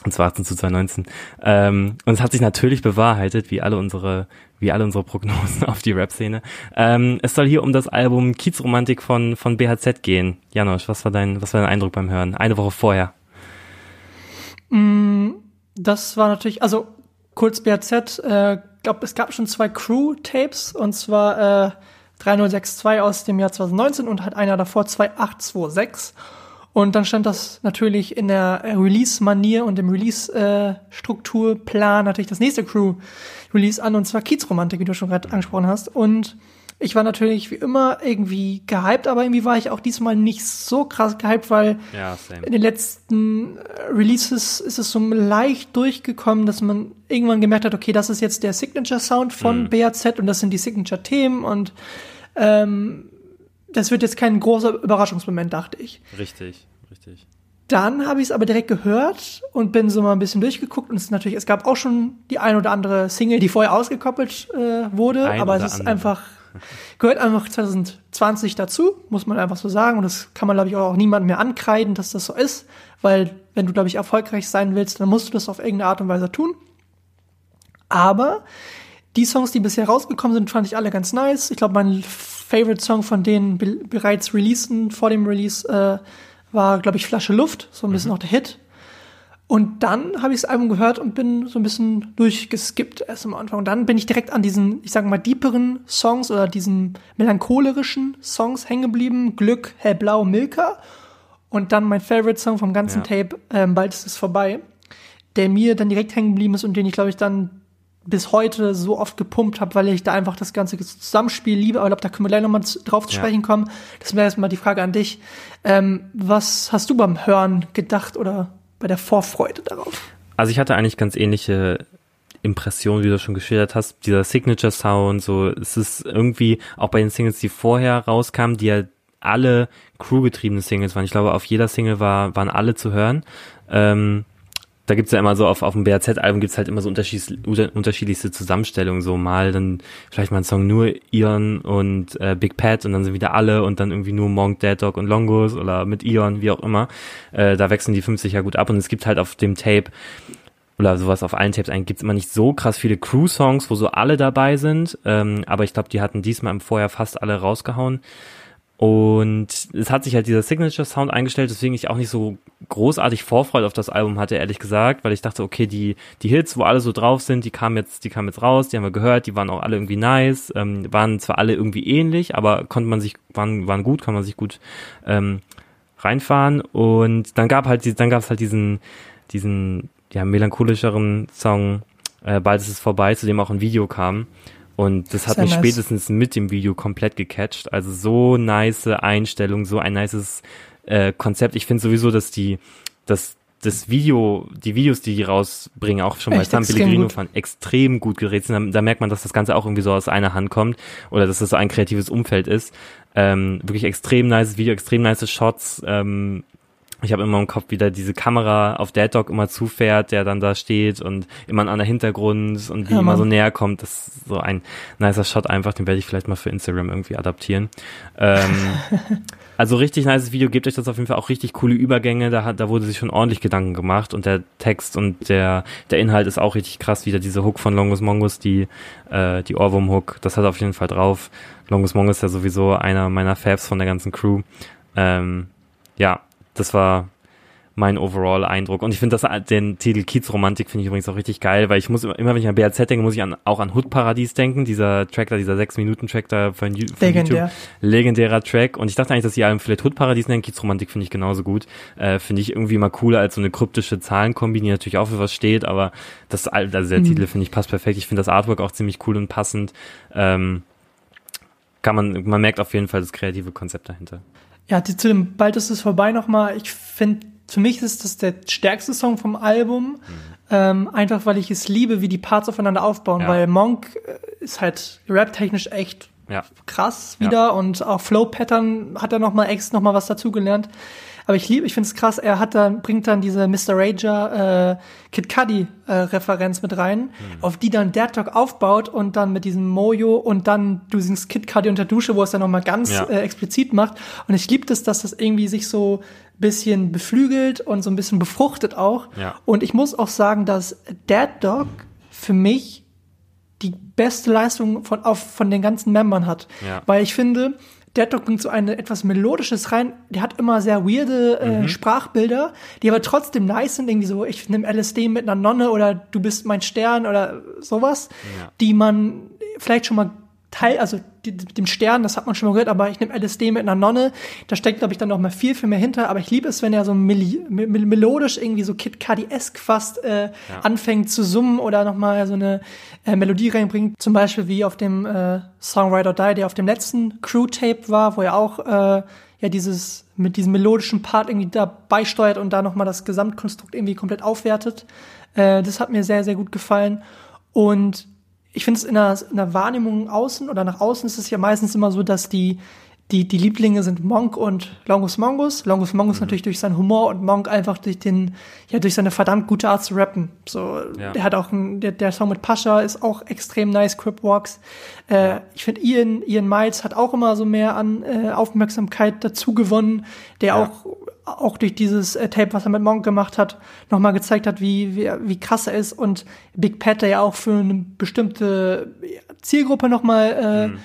Und 2018 zu 2019. Ähm, und es hat sich natürlich bewahrheitet, wie alle unsere, wie alle unsere Prognosen auf die Rap-Szene. Ähm, es soll hier um das Album Kiezromantik von, von BHZ gehen. Janosch, was war dein, was war dein Eindruck beim Hören? Eine Woche vorher. Das war natürlich, also kurz BRZ, äh, glaub, es gab schon zwei Crew-Tapes und zwar äh, 3062 aus dem Jahr 2019 und hat einer davor 2826. Und dann stand das natürlich in der äh, Release-Manier und im Release-Strukturplan natürlich das nächste Crew-Release an und zwar Kiezromantik, wie du schon gerade angesprochen hast. Und ich war natürlich wie immer irgendwie gehypt, aber irgendwie war ich auch diesmal nicht so krass gehypt, weil Ja, in den letzten äh, Releases ist es so leicht durchgekommen, dass man irgendwann gemerkt hat, okay, das ist jetzt der Signature-Sound von BAZ und das sind die Signature-Themen und ähm, das wird jetzt kein großer Überraschungsmoment, dachte ich. Richtig, richtig. Dann habe ich es aber direkt gehört und bin so mal ein bisschen durchgeguckt und es ist natürlich, es gab auch schon die ein oder andere Single, die vorher ausgekoppelt äh, wurde, Ein aber es ist andere. einfach gehört einfach 2020 dazu, muss man einfach so sagen und das kann man glaube ich auch niemandem mehr ankreiden, dass das so ist, weil wenn du glaube ich erfolgreich sein willst, dann musst du das auf irgendeine Art und Weise tun. Aber die Songs, die bisher rausgekommen sind, fand ich alle ganz nice. Ich glaube, mein Favorite Song von denen be bereits releasen, vor dem Release, äh, war, glaube ich, Flasche Luft, so ein bisschen noch der Hit. Und dann habe ich das Album gehört und bin so ein bisschen durchgeskippt erst am Anfang. Und dann bin ich direkt an diesen, ich sage mal, deeperen Songs oder diesen melancholerischen Songs hängen geblieben. Glück, Hellblau, Milka. Und dann mein Favorite Song vom ganzen Ja. Tape, ähm, Bald ist es vorbei, der mir dann direkt hängen geblieben ist und den ich, glaube ich, dann bis heute so oft gepumpt habe, weil ich da einfach das ganze Zusammenspiel liebe. Aber ich glaube, da können wir gleich nochmal drauf zu Ja. sprechen kommen. Das wäre erstmal die Frage an dich. Ähm, was hast du beim Hören gedacht oder bei der Vorfreude darauf? Also ich hatte eigentlich ganz ähnliche Impressionen, wie du schon geschildert hast. Dieser Signature Sound, so es ist irgendwie auch bei den Singles, die vorher rauskamen, die ja alle crewgetriebene Singles waren. Ich glaube, auf jeder Single war, waren alle zu hören. Ähm, da gibt's ja immer so, auf, auf dem BRZ-Album gibt's halt immer so unterschiedlich, unter- unterschiedlichste Zusammenstellungen. So mal dann vielleicht mal ein Song nur Ion und äh, Big Pat und dann sind wieder alle und dann irgendwie nur Monk, Dead Dog und Longos oder mit Ion, wie auch immer. Äh, da wechseln die 50 ja gut ab und es gibt halt auf dem Tape oder sowas auf allen Tapes eigentlich gibt's immer nicht so krass viele Crew-Songs, wo so alle dabei sind. Ähm, aber ich glaube, die hatten diesmal im Vorjahr fast alle rausgehauen. Und es hat sich halt dieser Signature-Sound eingestellt, deswegen ich auch nicht so großartig Vorfreude auf das Album hatte, ehrlich gesagt, weil ich dachte, okay, die, die Hits, wo alle so drauf sind, die kamen jetzt, die kamen jetzt raus, die haben wir gehört, die waren auch alle irgendwie nice, ähm, waren zwar alle irgendwie ähnlich, aber konnte man sich, waren, waren gut, kann man sich gut ähm, reinfahren. Und dann gab halt, dann gab es halt diesen, diesen ja, melancholischeren Song, äh, bald ist es vorbei, zu dem auch ein Video kam. Und das hat mich nice. spätestens mit dem Video komplett gecatcht. Also so nice Einstellung, so ein nices äh, Konzept. Ich finde sowieso, dass die, dass das Video, die Videos, die die rausbringen, auch schon bei San extrem Pellegrino gut. fand, extrem gut gedreht sind. Da, da merkt man, dass das Ganze auch irgendwie so aus einer Hand kommt oder dass das so ein kreatives Umfeld ist. Ähm, wirklich extrem nice Video, extrem nice Shots. Ähm, ich habe immer im Kopf, wie da diese Kamera auf Dead Dog immer zufährt, der dann da steht und immer ein anderer Hintergrund und wie Ja, immer so näher kommt. Das ist so ein nicer Shot einfach, den werde ich vielleicht mal für Instagram irgendwie adaptieren. Ähm, also richtig nices Video, gebt euch das auf jeden Fall auch richtig coole Übergänge, da, hat, da wurde sich schon ordentlich Gedanken gemacht und der Text und der, der Inhalt ist auch richtig krass, wieder diese Hook von Longus Mongus, die, äh, die Ohrwurm-Hook, das hat auf jeden Fall drauf. Longus Mongus ist ja sowieso einer meiner Fabs von der ganzen Crew. Ähm, ja, das war mein Overall-Eindruck. Und ich finde das den Titel Kiez-Romantik finde ich übrigens auch richtig geil, weil ich muss immer, immer wenn ich an BRZ denke, muss ich an, auch an Hood-Paradies denken, dieser Track da, dieser 6-Minuten-Track da von, von Legendär. YouTube. Legendärer Track. Und ich dachte eigentlich, dass die Alben vielleicht Hood-Paradies nennen. Kiez-Romantik finde ich genauso gut. Äh, finde ich irgendwie mal cooler als so eine kryptische Zahlenkombi, die natürlich auch für was steht, aber das, Al- also der Titel finde ich passt perfekt. Ich finde das Artwork auch ziemlich cool und passend. Ähm, kann man, man merkt auf jeden Fall das kreative Konzept dahinter. Ja, die, zu dem Bald ist es vorbei nochmal. Ich finde, für mich ist das der stärkste Song vom Album. Ähm, einfach weil ich es liebe, wie die Parts aufeinander aufbauen, Ja. weil Monk äh, ist halt rap-technisch echt Ja. krass Ja. wieder und auch Flow-Pattern hat er noch mal extra noch mal was dazugelernt. Aber ich liebe, ich finde es krass, er hat dann, bringt dann diese Mr. Rager äh, Kid Cudi äh, Referenz mit rein, Mhm. auf die dann Dead Dog aufbaut und dann mit diesem Mojo und dann du singst Kid Cudi unter Dusche, wo es dann noch mal ganz Ja. äh, explizit macht. Und ich liebe das, dass das irgendwie sich so bisschen beflügelt und so ein bisschen befruchtet auch. Ja. Und ich muss auch sagen, dass Dead Dog für mich die beste Leistung von, auf, von den ganzen Membern hat. Ja. Weil ich finde, Dead Dog bringt so ein etwas Melodisches rein. Der hat immer sehr weirde Mhm. äh, Sprachbilder, die aber trotzdem nice sind. Irgendwie so, ich nehme LSD mit einer Nonne oder du bist mein Stern oder sowas, Ja. die man vielleicht schon mal teil, also die, mit dem Stern, das hat man schon mal gehört, aber ich nehme LSD mit einer Nonne. Da steckt, glaube ich, dann noch mal viel, viel mehr hinter. Aber ich liebe es, wenn er so meli mel melodisch irgendwie so Kid Cudi-esque fast äh, anfängt zu summen oder noch mal so eine äh, Melodie reinbringt. Zum Beispiel wie auf dem äh, Song Ride or Die, der auf dem letzten Crew-Tape war, wo er auch äh, ja dieses mit diesem melodischen Part irgendwie dabei steuert und da noch mal das Gesamtkonstrukt irgendwie komplett aufwertet. Äh, das hat mir sehr, sehr gut gefallen. Und ich finde es in der, in der Wahrnehmung außen oder nach außen ist es ja meistens immer so, dass die, die, die Lieblinge sind Monk und Longus Mongus. Longus Mongus natürlich durch seinen Humor und Monk einfach durch den, ja, durch seine verdammt gute Art zu rappen. So, Ja. der hat auch ein, der, der Song mit Pascha ist auch extrem nice, Crip Walks. Äh, Ich finde Ian, Ian Miles hat auch immer so mehr an äh, Aufmerksamkeit dazu gewonnen, der Ja. auch auch durch dieses äh, Tape, was er mit Monk gemacht hat, nochmal gezeigt hat, wie, wie, wie krass er ist und Big Pat, der ja auch für eine bestimmte Zielgruppe nochmal äh, Mhm.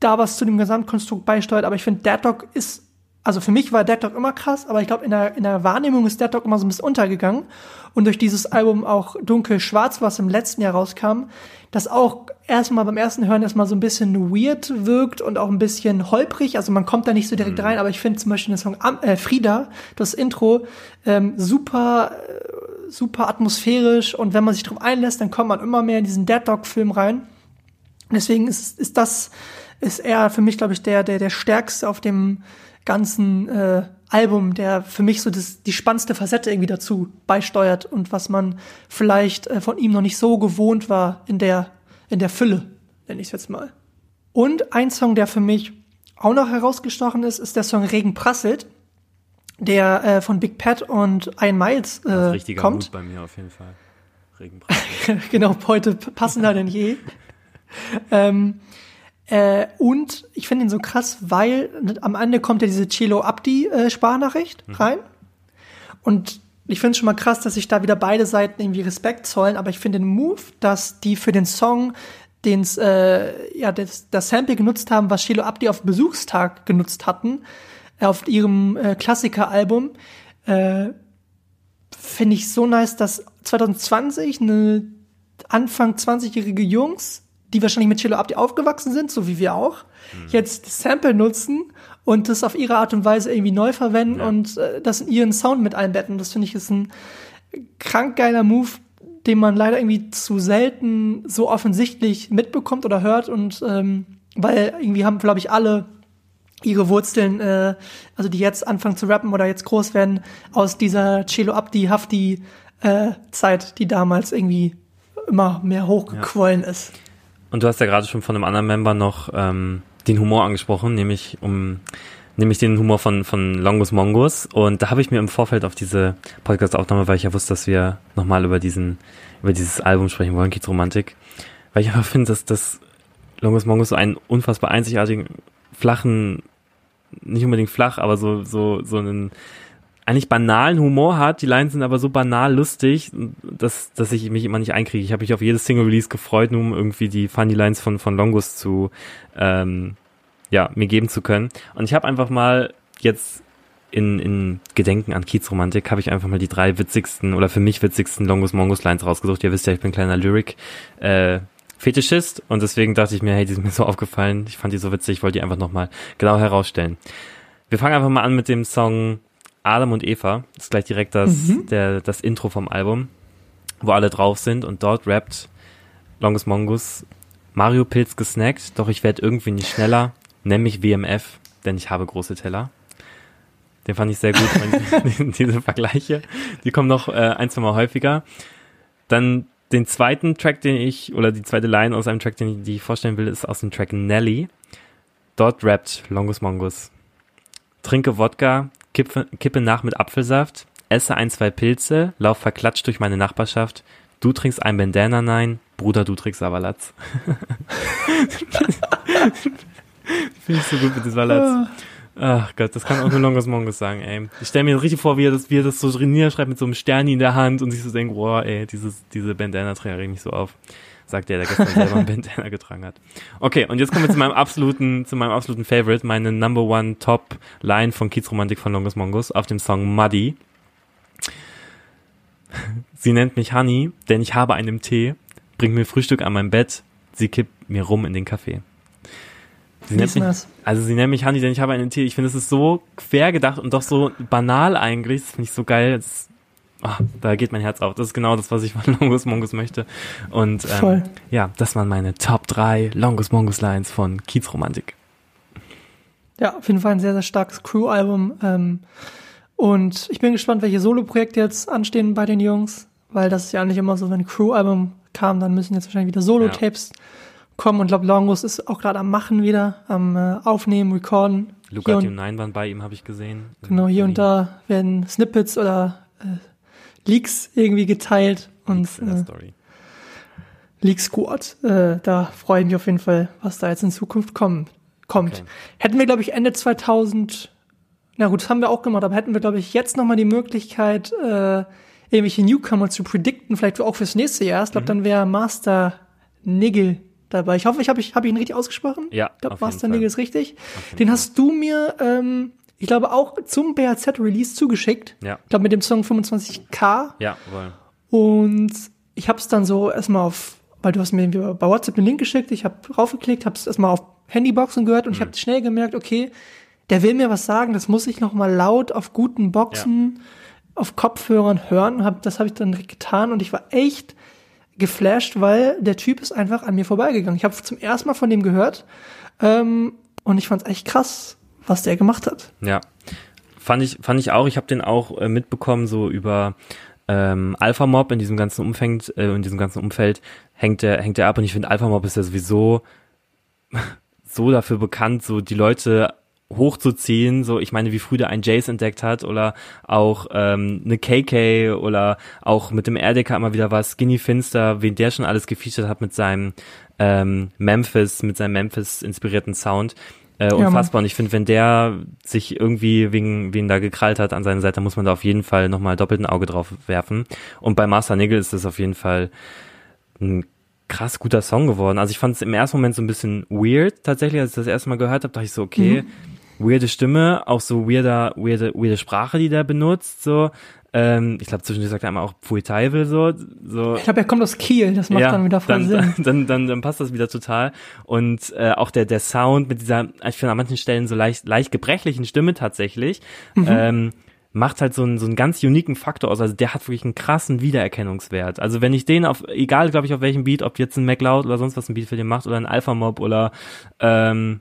da was zu dem Gesamtkonstrukt beisteuert. Aber ich finde, Dead Dog ist, also für mich war Dead Dog immer krass, aber ich glaube, in der, in der Wahrnehmung ist Dead Dog immer so ein bisschen untergegangen. Und durch dieses Album auch Dunkel-Schwarz, was im letzten Jahr rauskam, das auch erstmal beim ersten Hören erstmal so ein bisschen weird wirkt und auch ein bisschen holprig. Also man kommt da nicht so direkt rein, aber ich finde zum Beispiel den Song Am- äh, Frida, das Intro, ähm, super, äh, super atmosphärisch und wenn man sich darauf einlässt, dann kommt man immer mehr in diesen Dead Dog-Film rein. Deswegen ist, ist das, ist er für mich, glaube ich, der, der, der stärkste auf dem ganzen äh, Album, der für mich so das, die spannendste Facette irgendwie dazu beisteuert und was man vielleicht äh, von ihm noch nicht so gewohnt war in der, in der Fülle, nenne ich es jetzt mal. Und ein Song, der für mich auch noch herausgestochen ist, ist der Song Regen prasselt, der äh, von Big Pat und Ian Miles Das ist äh, richtiger kommt. Mut bei mir auf jeden Fall. Regenbrand. genau, heute passender denn je. ähm, äh, und ich finde ihn so krass, weil am Ende kommt ja diese Cello Abdi äh, Sprachnachricht rein. Und ich finde es schon mal krass, dass sich da wieder beide Seiten irgendwie Respekt zollen, aber ich finde den Move, dass die für den Song den's, äh, ja, das, das Sample genutzt haben, was Cello Abdi auf Besuchstag genutzt hatten, äh, auf ihrem äh, Klassiker-Album, äh, finde ich so nice, dass 2020 eine Anfang 20-jährige Jungs, die wahrscheinlich mit Cello Abdi aufgewachsen sind, so wie wir auch, jetzt das Sample nutzen und das auf ihre Art und Weise irgendwie neu verwenden Ja. und äh, das in ihren Sound mit einbetten. Das finde ich ist ein krank geiler Move, den man leider irgendwie zu selten so offensichtlich mitbekommt oder hört und ähm, weil irgendwie haben, glaube ich, alle ihre Wurzeln, äh, also die jetzt anfangen zu rappen oder jetzt groß werden, aus dieser Cello Abdi Hafti äh, Zeit, die damals irgendwie immer mehr hochgequollen ist. Und du hast ja gerade schon von einem anderen Member noch ähm, den Humor angesprochen, nämlich um nämlich den Humor von von Longus Mongus. Und da habe ich mir im Vorfeld auf diese Podcast-Aufnahme, weil ich ja wusste, dass wir nochmal über diesen über dieses Album sprechen wollen, Kids Romantik, weil ich einfach finde, dass das Longus Mongus so einen unfassbar einzigartigen flachen, nicht unbedingt flach, aber so so so einen eigentlich banalen Humor hat. Die Lines sind aber so banal lustig, dass, dass ich mich immer nicht einkriege. Ich habe mich auf jedes Single-Release gefreut, nur um irgendwie die Funny Lines von, von Longus zu, ähm, ja, mir geben zu können. Und ich habe einfach mal jetzt in, in Gedenken an Kiezromantik habe ich einfach mal die drei witzigsten oder für mich witzigsten Longus Mongus Lines rausgesucht. Ihr wisst ja, ich bin ein kleiner Lyric, äh, Fetischist und deswegen dachte ich mir, hey, die sind mir so aufgefallen. Ich fand die so witzig, ich wollte die einfach nochmal genau herausstellen. Wir fangen einfach mal an mit dem Song Adam und Eva. Das ist gleich direkt das, der, das Intro vom Album, wo alle drauf sind und dort rappt Longus Mongus Mario Pilz gesnackt, doch ich werde irgendwie nicht schneller. Nenn mich WMF, denn ich habe große Teller. Den fand ich sehr gut, diese Vergleiche. Die kommen noch äh, ein, zwei Mal häufiger. Dann den zweiten Track, den ich, oder die zweite Line aus einem Track, den ich, die ich vorstellen will, ist aus dem Track Nelly. Dort rappt Longus Mongus. Trinke Wodka, kippe, kippe nach mit Apfelsaft, esse ein, zwei Pilze, lauf verklatscht durch meine Nachbarschaft. Du trinkst ein Bandana, nein, Bruder, du trinkst aber Latz. Finde ich so gut mit diesem Latz. Ach Gott, das kann auch nur Longus Mongus sagen, ey. Ich stelle mir richtig vor, wie er das, wie er das so niederschreibt mit so einem Sterni in der Hand und sich so denkt, boah, ey, dieses, diese Bandana-Träger regt mich so auf. Sagt der, der gestern selber ein Bandana getragen hat. Okay, und jetzt kommen wir zu meinem absoluten, zu meinem absoluten Favorite, meine Number One Top Line von Kiez Romantik von Longus Mongus auf dem Song Muddy. Sie nennt mich Honey, denn ich habe einen Tee, bringt mir Frühstück an mein Bett, sie kippt mir rum in den Kaffee. Sie nennt mich, also sie nennt mich Honey, denn ich habe einen Tee. Ich finde, es ist so quer gedacht und doch so banal eigentlich. Das finde ich so geil. Das, ah, da geht mein Herz auf. Das ist genau das, was ich von Longus Mongus möchte. Und ähm, Voll. ja, das waren meine Top 3 Longus Mongus Lines von Kiez Romantik. Ja, auf jeden Fall ein sehr, sehr starkes Crew-Album. Ähm, und ich bin gespannt, welche Solo-Projekte jetzt anstehen bei den Jungs, weil das ist ja eigentlich immer so, wenn ein Crew-Album kam, dann müssen jetzt wahrscheinlich wieder Solo-Tapes kommen. Und glaube, Longus ist auch gerade am Machen wieder, am äh, Aufnehmen, Recorden. Luca und, 9 waren bei ihm, habe ich gesehen. genau, hier und da werden Snippets oder äh, Leaks irgendwie geteilt. Und In der äh, Story. League Squad. Äh, da freue ich mich auf jeden Fall, was da jetzt in Zukunft kommen, kommt. Okay. Hätten wir, glaube ich, Ende 2000, na gut, das haben wir auch gemacht, aber hätten wir, glaube ich, jetzt nochmal die Möglichkeit, äh, irgendwelche Newcomer zu predikten, vielleicht auch fürs nächste Jahr. Mhm. Ich glaube, dann wäre Master Nigel dabei. Ich hoffe, ich habe ich, hab ich ihn richtig ausgesprochen. Ja, Ich glaube, auf jeden Master Fall. Nigel ist richtig. Den hast du mir, ähm, ich glaube, auch zum BAZ-Release zugeschickt. Ja. Ich glaube, mit dem Song 25k. Ja, wohl. Und ich habe es dann so erstmal auf, weil du hast mir bei WhatsApp den Link geschickt, ich habe raufgeklickt, habe es erstmal auf Handyboxen gehört und ich habe schnell gemerkt, okay, der will mir was sagen, das muss ich noch mal laut auf guten Boxen auf Kopfhörern hören. Hab, das habe ich dann direkt getan und ich war echt geflasht, weil der Typ ist einfach an mir vorbeigegangen. Ich habe zum ersten Mal von dem gehört ähm, und ich fand es echt krass, was der gemacht hat. Ja, fand ich, fand ich auch. Ich habe den auch äh, mitbekommen, so über ähm, Alpha Mob in diesem ganzen Umfeld, äh, in diesem ganzen Umfeld hängt der, hängt der ab und ich finde Alpha Mob ist ja sowieso so dafür bekannt, so die Leute hochzuziehen, so ich meine, wie früh der ein Jace entdeckt hat oder auch ähm, eine KK oder auch mit dem RDK immer wieder was, Skinny Finster, wen der schon alles gefeatured hat mit seinem ähm, Memphis, mit seinem Memphis inspirierten Sound. Äh, unfassbar. Ja, und ich finde, wenn der sich irgendwie wegen wen da gekrallt hat an seiner Seite, muss man da auf jeden Fall nochmal doppelt ein Auge drauf werfen. Und bei Master Nigel ist das auf jeden Fall ein krass guter Song geworden. Also ich fand es im ersten Moment so ein bisschen weird tatsächlich, als ich das erste Mal gehört habe, dachte ich so, okay, mhm. Weirde Stimme, auch so weirder, weirde, weirde Sprache, die der benutzt, so. Ähm, ich glaube, zwischendurch sagt er einmal auch Puitaivel so. so. Ich glaube, er kommt aus Kiel, das macht ja, dann wieder voll dann, Sinn. Dann, dann, dann, dann passt das wieder total. Und äh, auch der, der Sound mit dieser, ich finde an manchen Stellen so leicht, leicht gebrechlichen Stimme tatsächlich, mhm. ähm, macht halt so einen, so einen ganz uniken Faktor aus. Also der hat wirklich einen krassen Wiedererkennungswert. Also wenn ich den auf, egal glaube ich auf welchem Beat, ob jetzt ein MacLeod oder sonst was ein Beat für den macht oder ein Alpha Mob oder ähm,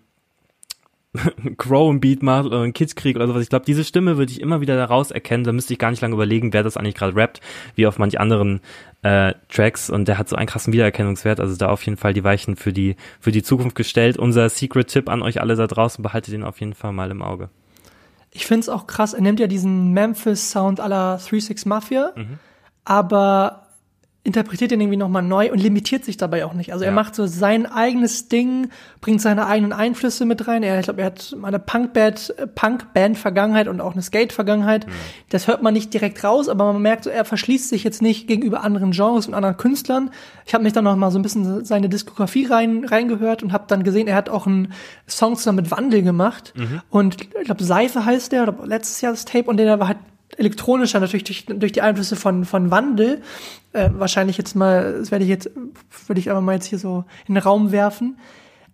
Crow ein Beat macht oder ein Kidskrieg oder sowas. Ich glaube, diese Stimme würde ich immer wieder daraus erkennen. Da müsste ich gar nicht lange überlegen, wer das eigentlich gerade rappt, wie auf manch anderen äh, Tracks. Und der hat so einen krassen Wiedererkennungswert. Also da auf jeden Fall die Weichen für die, für die Zukunft gestellt. Unser Secret-Tipp an euch alle da draußen, behaltet den auf jeden Fall mal im Auge. Ich finde es auch krass, er nimmt ja diesen Memphis-Sound aller 3-6 Mafia, mhm. aber interpretiert den irgendwie nochmal neu und limitiert sich dabei auch nicht. Also ja. er macht so sein eigenes Ding, bringt seine eigenen Einflüsse mit rein. Er, ich glaube, er hat eine Punkband, Punkband Vergangenheit und auch eine Skate Vergangenheit. Mhm. Das hört man nicht direkt raus, aber man merkt, so, er verschließt sich jetzt nicht gegenüber anderen Genres und anderen Künstlern. Ich habe mich dann noch mal so ein bisschen seine Diskografie rein reingehört und habe dann gesehen, er hat auch einen Song zusammen mit Wandel gemacht mhm. und ich glaube Seife heißt der, oder letztes Jahr das Tape und der war halt elektronischer, natürlich durch, durch die Einflüsse von, von Wandel. Äh, wahrscheinlich jetzt mal, das werde ich jetzt, würde ich aber mal jetzt hier so in den Raum werfen.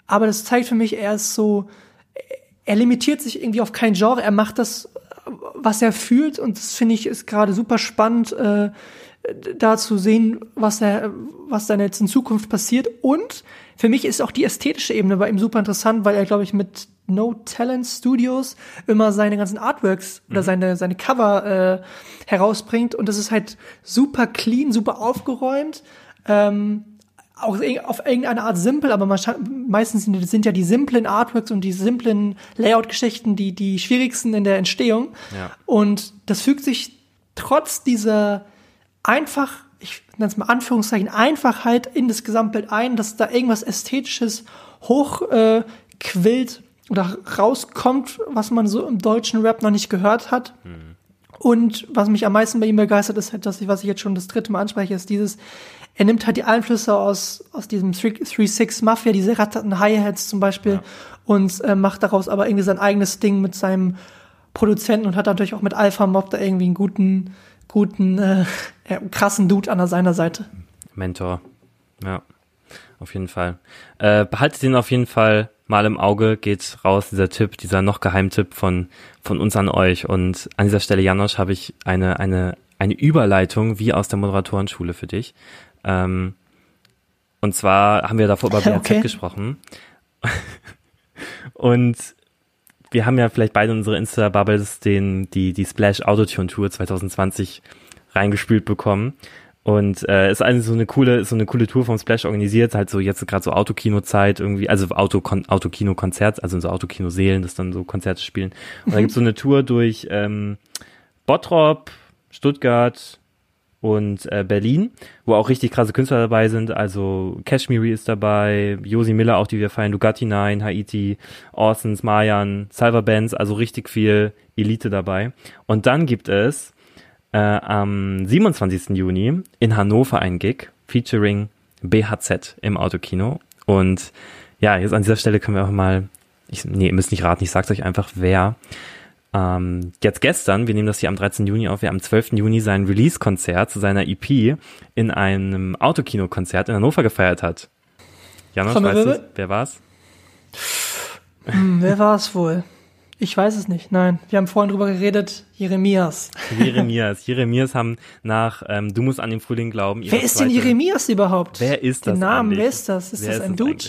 Aber das zeigt für mich, er ist so, er limitiert sich irgendwie auf kein Genre, er macht das, was er fühlt und das finde ich ist gerade super spannend, äh, da zu sehen, was er, was dann jetzt in Zukunft passiert. Und für mich ist auch die ästhetische Ebene bei ihm super interessant, weil er, glaube ich, mit No Talent Studios immer seine ganzen Artworks mhm. oder seine, seine Cover äh, herausbringt. Und das ist halt super clean, super aufgeräumt. Ähm, auch auf irgendeine Art simpel, aber meistens sind, sind, ja die simplen Artworks und die simplen Layout-Geschichten die, die schwierigsten in der Entstehung. Ja. Und das fügt sich trotz dieser einfach, ich nenne es mal Anführungszeichen, Einfachheit in das Gesamtbild ein, dass da irgendwas Ästhetisches hochquillt äh, oder rauskommt, was man so im deutschen Rap noch nicht gehört hat. Mhm. Und was mich am meisten bei ihm begeistert, ist halt, dass ich, was ich jetzt schon das dritte Mal anspreche, ist dieses, er nimmt halt die Einflüsse aus, aus diesem 3-6 Mafia, diese ratterten Hi-Hats zum Beispiel, ja. und äh, macht daraus aber irgendwie sein eigenes Ding mit seinem Produzenten und hat natürlich auch mit Alpha Mob da irgendwie einen guten, guten, äh, krassen Dude an seiner Seite. Mentor. Ja, auf jeden Fall. Äh, behaltet ihn auf jeden Fall mal im Auge, geht raus, dieser Tipp, dieser noch Geheimtipp von, von uns an euch. Und an dieser Stelle, Janosch, habe ich eine, eine, eine Überleitung wie aus der Moderatorenschule für dich. Ähm, und zwar haben wir davor über BRZ okay. gesprochen. und wir haben ja vielleicht beide unsere Insta-Bubbles den, die, die Splash Autotune Tour 2020 reingespült bekommen. Und äh, ist eigentlich so eine coole, so eine coole Tour vom Splash organisiert, halt so jetzt gerade so Autokino-Zeit irgendwie, also Auto Autokino-Konzert, also so Autokino-Seelen, das dann so Konzerte spielen. Und da gibt's so eine Tour durch ähm, Bottrop, Stuttgart und äh, Berlin, wo auch richtig krasse Künstler dabei sind. Also Kashmiri ist dabei, Josi Miller auch, die wir feiern, Lugatti 9, Haiti, Orsons, Mayan, Salva Benz, also richtig viel Elite dabei. Und dann gibt es äh, am 27. Juni in Hannover ein Gig featuring BHZ im Autokino. Und ja, jetzt an dieser Stelle können wir auch mal, ich, nee, ihr müsst nicht raten, ich sag's euch einfach, wer ähm, jetzt gestern, wir nehmen das hier am 13. Juni auf, wer am 12. Juni sein Release-Konzert zu seiner EP in einem Autokino-Konzert in Hannover gefeiert hat. Janosch, weißt du, wer war's? Hm, wer war's wohl? Ich weiß es nicht, nein. Wir haben vorhin drüber geredet, Jeremias. Jeremias. Jeremias haben nach ähm, Du musst an den Frühling glauben. Wer ist denn Jeremias überhaupt? Wer ist das? Den Namen, eigentlich? wer ist das? Ist Wer das ist ein das Dude?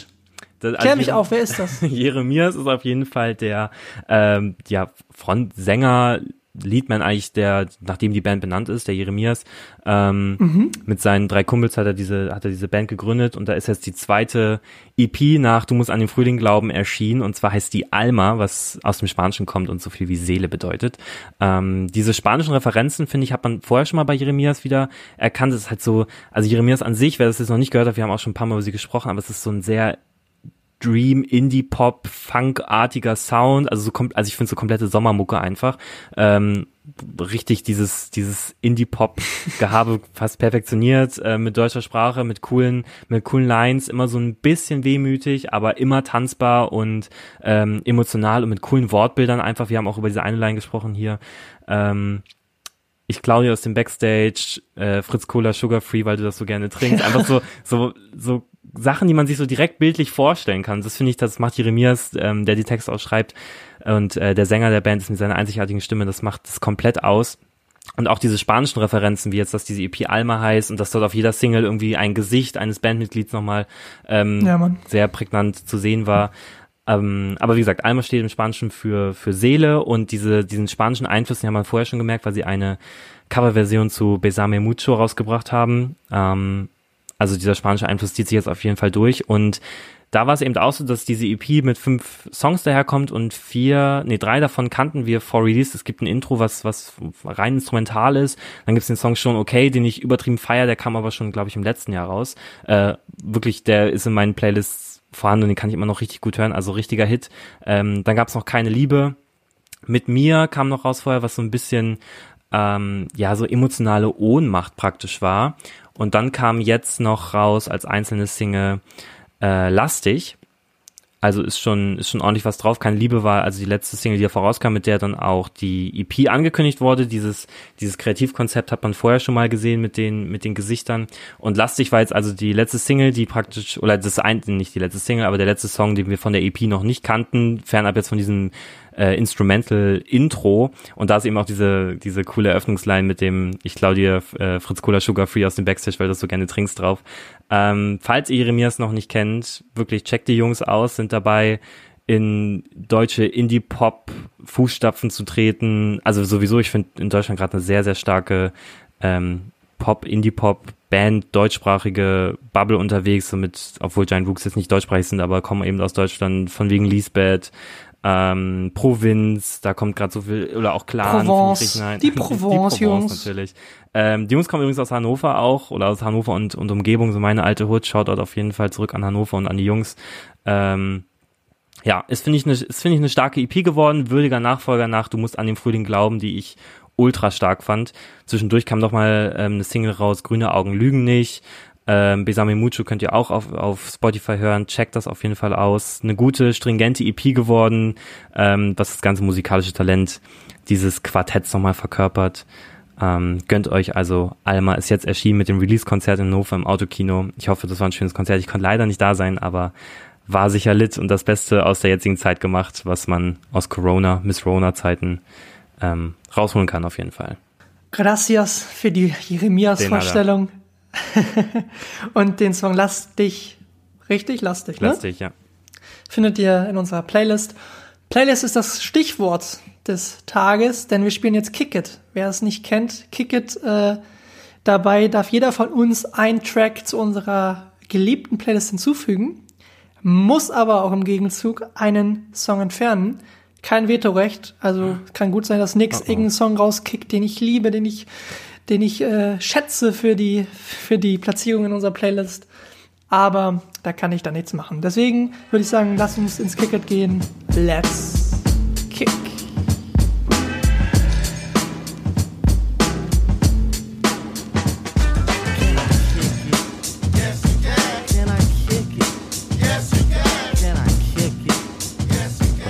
Das, also Klär mich auf, wer ist das? Jeremias ist auf jeden Fall der ähm, ja, Frontsänger, Leadman eigentlich, der, nachdem die Band benannt ist, der Jeremias. Ähm, Mhm. Mit seinen drei Kumpels hat er diese, hat er diese Band gegründet und da ist jetzt die zweite EP nach Du musst an den Frühling glauben erschienen und zwar heißt die Alma, was aus dem Spanischen kommt und so viel wie Seele bedeutet. Ähm, diese spanischen Referenzen, finde ich, hat man vorher schon mal bei Jeremias wieder erkannt. Es ist halt so, also Jeremias an sich, wer das jetzt noch nicht gehört hat, wir haben auch schon ein paar Mal über sie gesprochen, aber es ist so ein sehr Dream, Indie-Pop, Funkartiger Sound, also so kommt, also ich finde so komplette Sommermucke einfach. Ähm, richtig dieses, dieses Indie-Pop-Gehabe fast perfektioniert, äh, mit deutscher Sprache, mit coolen, mit coolen Lines, immer so ein bisschen wehmütig, aber immer tanzbar und ähm, emotional und mit coolen Wortbildern einfach. Wir haben auch über diese eine Line gesprochen hier. Ähm, ich klaue dir aus dem Backstage, äh, Fritz Cola Sugar Free, weil du das so gerne trinkst. Einfach so, so, so Sachen, die man sich so direkt bildlich vorstellen kann. Das finde ich, das macht Jeremias, ähm, der die Texte auch schreibt. Und äh, der Sänger der Band ist mit seiner einzigartigen Stimme, das macht das komplett aus. Und auch diese spanischen Referenzen, wie jetzt, dass diese EP Alma heißt und dass dort auf jeder Single irgendwie ein Gesicht eines Bandmitglieds nochmal ähm, Ja, sehr prägnant zu sehen war. Ähm, aber wie gesagt, Alma steht im Spanischen für, für Seele und diese, diesen spanischen Einfluss, den haben wir vorher schon gemerkt, weil sie eine Coverversion zu Besame Mucho rausgebracht haben. Ähm, also dieser spanische Einfluss zieht sich jetzt auf jeden Fall durch und da war es eben auch so, dass diese EP mit fünf Songs daherkommt und vier, nee, drei davon kannten wir vor Release. Es gibt ein Intro, was, was rein instrumental ist. Dann gibt es den Song schon okay, den ich übertrieben feier, der kam aber schon, glaube ich, im letzten Jahr raus. Äh, wirklich, der ist in meinen Playlists vorhanden den kann ich immer noch richtig gut hören, also richtiger Hit. Ähm, dann gab es noch keine Liebe. Mit mir kam noch raus vorher, was so ein bisschen ähm, ja so emotionale Ohnmacht praktisch war. Und dann kam jetzt noch raus als einzelne Single äh, Lastig. Also ist schon, ist schon ordentlich was drauf. Keine Liebe war also die letzte Single, die ja vorauskam, mit der dann auch die EP angekündigt wurde. Dieses, dieses Kreativkonzept hat man vorher schon mal gesehen mit den, mit den Gesichtern. Und Lastig war jetzt also die letzte Single, die praktisch, oder das ein, nicht die letzte Single, aber der letzte Song, den wir von der EP noch nicht kannten, fernab jetzt von diesem äh, Instrumental Intro und da ist eben auch diese diese coole Eröffnungsline mit dem ich klau dir äh, Fritz Cola Sugar Free aus dem Backstage, weil du das so gerne trinkst drauf. Ähm, falls ihr Jeremias noch nicht kennt, wirklich checkt die Jungs aus, sind dabei in deutsche Indie-Pop Fußstapfen zu treten. Also sowieso, ich finde in Deutschland gerade eine sehr, sehr starke ähm, Pop, Indie-Pop, Band, deutschsprachige Bubble unterwegs, so mit, obwohl Giant Rooks jetzt nicht deutschsprachig sind, aber kommen eben aus Deutschland, von wegen Lisbeth, ähm, Provinz, da kommt gerade so viel, oder auch Clan. Provence, richtig nice. die Provence, Jungs. natürlich. Ähm, die Jungs kommen übrigens aus Hannover auch, oder aus Hannover und, und Umgebung, so meine alte Hut, schaut dort auf jeden Fall zurück an Hannover und an die Jungs. Ähm, ja, ist finde ich eine finde ich eine starke EP geworden, würdiger Nachfolger nach Du musst an den Frühling glauben, die ich ultra stark fand. Zwischendurch kam noch mal ähm, eine Single raus, Grüne Augen lügen nicht. Ähm, Besame Mucho könnt ihr auch auf, auf Spotify hören. Checkt das auf jeden Fall aus. Eine gute, stringente EP geworden, ähm, was das ganze musikalische Talent dieses Quartetts nochmal verkörpert. Ähm, gönnt euch also Alma ist jetzt erschienen mit dem Release-Konzert in Hannover im Autokino. Ich hoffe, das war ein schönes Konzert. Ich konnte leider nicht da sein, aber war sicher lit und das Beste aus der jetzigen Zeit gemacht, was man aus Corona, Miss Rona-Zeiten ähm, rausholen kann auf jeden Fall. Gracias für die. Jeremias-Vorstellung. Und den Song Lass dich, richtig? Lass dich, ne? Lass dich, ja. findet ihr in unserer Playlist. Playlist ist das Stichwort des Tages, denn wir spielen jetzt Kick It. Wer es nicht kennt, Kick It, äh, dabei darf jeder von uns einen Track zu unserer geliebten Playlist hinzufügen, muss aber auch im Gegenzug einen Song entfernen. Kein Vetorecht, also kann gut sein, dass Nix irgendeinen Song rauskickt, den ich liebe, den ich, den ich äh, schätze für die, für die Platzierung in unserer Playlist. Aber da kann ich da nichts machen. Deswegen würde ich sagen, lass uns ins Kicket gehen. Let's kick.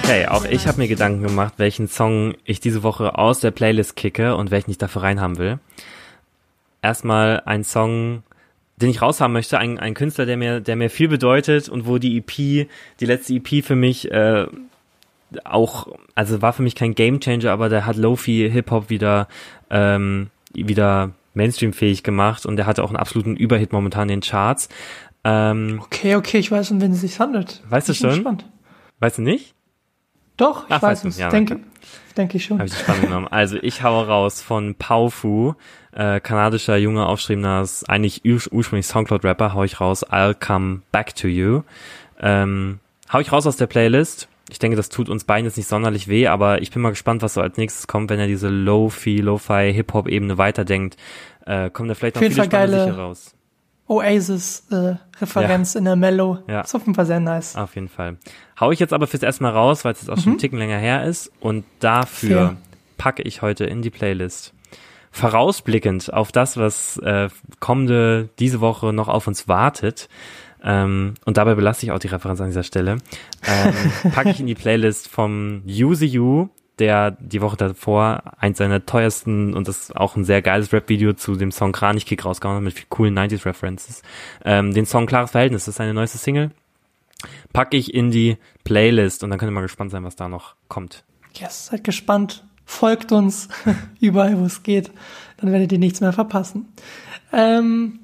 Okay, auch ich habe mir Gedanken gemacht, welchen Song ich diese Woche aus der Playlist kicke und welchen ich dafür reinhaben will. Erstmal ein Song, den ich raushaben möchte, ein, ein Künstler, der mir, der mir viel bedeutet und wo die EP, die letzte EP für mich äh, auch, also war für mich kein Gamechanger, aber der hat Lofi Hip-Hop wieder, ähm, wieder Mainstream-fähig gemacht und der hatte auch einen absoluten Überhit momentan in den Charts. Ähm, Okay, okay, ich weiß, um wen es sich handelt. Weißt du Ich bin schon? Gespannt. weißt du nicht? Doch, ich Ach, weiß es. ja, denke, denke ich schon. Habe ich spannend genommen. Also ich haue raus von Paufu, äh, kanadischer junger aufstrebender, ist eigentlich ur ursprünglich Soundcloud-Rapper, hau ich raus, I'll Come Back to You. Ähm, hau ich raus aus der Playlist. Ich denke, das tut uns beiden jetzt nicht sonderlich weh, aber ich bin mal gespannt, was so als nächstes kommt, wenn er diese Lo-Fi, Lo-Fi, Hip-Hop-Ebene weiterdenkt. Äh, kommt da vielleicht noch viele Fall spannende geile- Sicher raus. Oasis-Referenz in der Mellow. Ja. Ist auf jeden Fall sehr nice. Auf jeden Fall. Hau ich jetzt aber fürs erste Mal raus, weil es jetzt auch schon einen Ticken länger her ist. Und dafür Mhm. Fair. packe ich heute in die Playlist. Vorausblickend auf das, was äh, kommende diese Woche noch auf uns wartet. Ähm, und dabei belasse ich auch die Referenz an dieser Stelle. Ähm, packe ich in die Playlist vom Use You, der die Woche davor eins seiner teuersten und das auch ein sehr geiles Rap-Video zu dem Song Kranichkick rausgehauen hat mit viel coolen 90s-References. Ähm, den Song Klares Verhältnis, das ist seine neueste Single packe ich in die Playlist und dann könnt ihr mal gespannt sein, was da noch kommt. Yes, seid gespannt. Folgt uns überall, wo es geht. Dann werdet ihr nichts mehr verpassen. Ähm,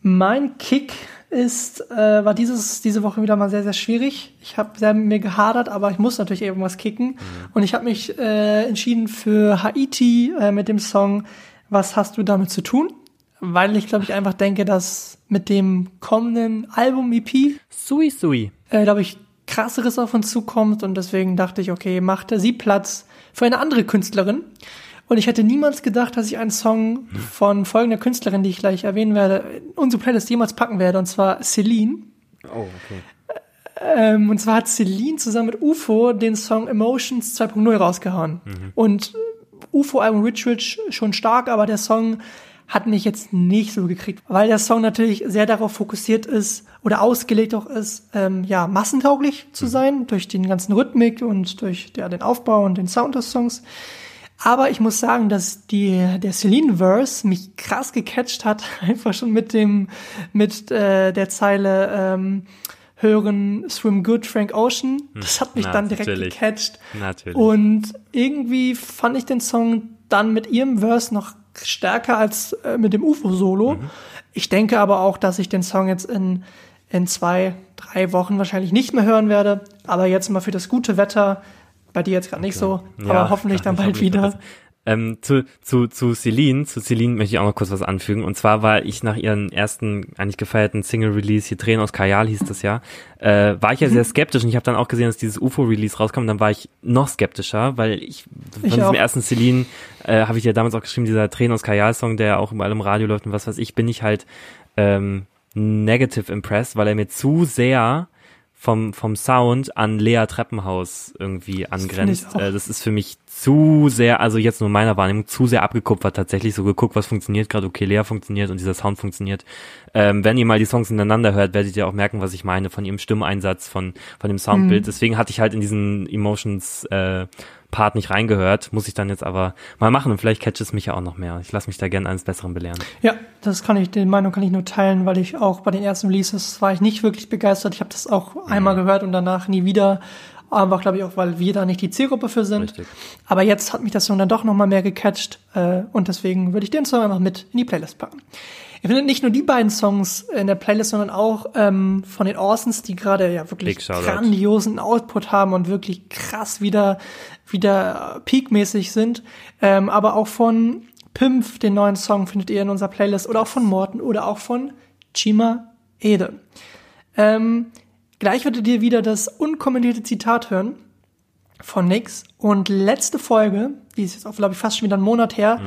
mein Kick ist, äh, war dieses, diese Woche wieder mal sehr, sehr schwierig. Ich habe sehr mit mir gehadert, aber ich muss natürlich irgendwas kicken. Und ich habe mich äh, entschieden für Haiti äh, mit dem Song Was hast du damit zu tun? Weil ich, glaube ich, einfach denke, dass mit dem kommenden Album-EP Sui Sui. äh, glaube ich, krasseres auf uns zukommt und deswegen dachte ich, okay, machte sie Platz für eine andere Künstlerin. Und ich hätte niemals gedacht, dass ich einen Song von folgender Künstlerin, die ich gleich erwähnen werde, in unsere Playlist jemals packen werde, und zwar Celine. Oh, okay. Ähm, und zwar hat Celine zusammen mit UFO den Song Emotions 2.0 rausgehauen. Und äh, UFO-Album Rich Rich schon stark, aber der Song hat mich jetzt nicht so gekriegt, weil der Song natürlich sehr darauf fokussiert ist oder ausgelegt auch ist, ähm, ja, massentauglich zu sein, durch den ganzen Rhythmik und durch ja, den Aufbau und den Sound des Songs. Aber ich muss sagen, dass die, der Celine-Verse mich krass gecatcht hat, einfach schon mit dem, mit äh, der Zeile ähm, hören Swim Good Frank Ocean. Das hat mich Na, dann direkt natürlich. gecatcht. Natürlich. Und irgendwie fand ich den Song dann mit ihrem Verse noch stärker als äh, mit dem UFO-Solo. Ich denke aber auch, dass ich den Song jetzt in, in zwei, drei Wochen wahrscheinlich nicht mehr hören werde. Aber jetzt mal für das gute Wetter, bei dir jetzt gerade nicht so, aber hoffentlich dann bald wieder. Ähm, zu, zu, zu Celine, zu Celine möchte ich auch noch kurz was anfügen. Und zwar war ich nach ihren ersten eigentlich gefeierten Single-Release, hier Tränen aus Kajal hieß das ja, äh, war ich ja Mhm. sehr skeptisch und ich habe dann auch gesehen, dass dieses UFO-Release rauskam, dann war ich noch skeptischer, weil ich von Ich diesem ersten Celine, äh, habe ich ja damals auch geschrieben, dieser Tränen aus Kajal-Song, der ja auch überall im Radio läuft und was weiß ich, bin ich halt ähm, negative impressed, weil er mir zu sehr vom, vom Sound an Lea Treppenhaus irgendwie angrenzt. auch. Äh, das ist für mich zu sehr, also jetzt nur meiner Wahrnehmung, zu sehr abgekupfert tatsächlich. So geguckt, was funktioniert gerade, okay, Lea funktioniert und dieser Sound funktioniert. Ähm, wenn ihr mal die Songs ineinander hört, werdet ihr auch merken, was ich meine von ihrem Stimmeinsatz, von, von dem Soundbild. Deswegen hatte ich halt in diesen Emotions äh, Part nicht reingehört. Muss ich dann jetzt aber mal machen und vielleicht catcht es mich ja auch noch mehr. Ich lasse mich da gerne eines Besseren belehren. Ja, das kann ich, die Meinung kann ich nur teilen, weil ich auch bei den ersten Releases war ich nicht wirklich begeistert. Ich habe das auch einmal gehört und danach nie wieder. Einfach, glaube ich, auch, weil wir da nicht die Zielgruppe für sind. Richtig. Aber jetzt hat mich das Song dann doch nochmal mehr gecatcht äh, und deswegen würde ich den Song einfach mit in die Playlist packen. Ihr findet nicht nur die beiden Songs in der Playlist, sondern auch ähm, von den Orsons, die gerade ja wirklich grandiosen Output haben und wirklich krass wieder, wieder peakmäßig sind. Ähm, aber auch von Pimpf, den neuen Song, findet ihr in unserer Playlist. Oder auch von Morten oder auch von Chima Ede. Ähm, gleich werdet ihr wieder das unkommentierte Zitat hören von Nix. Und letzte Folge, die ist jetzt auch, glaube ich, fast schon wieder einen Monat her,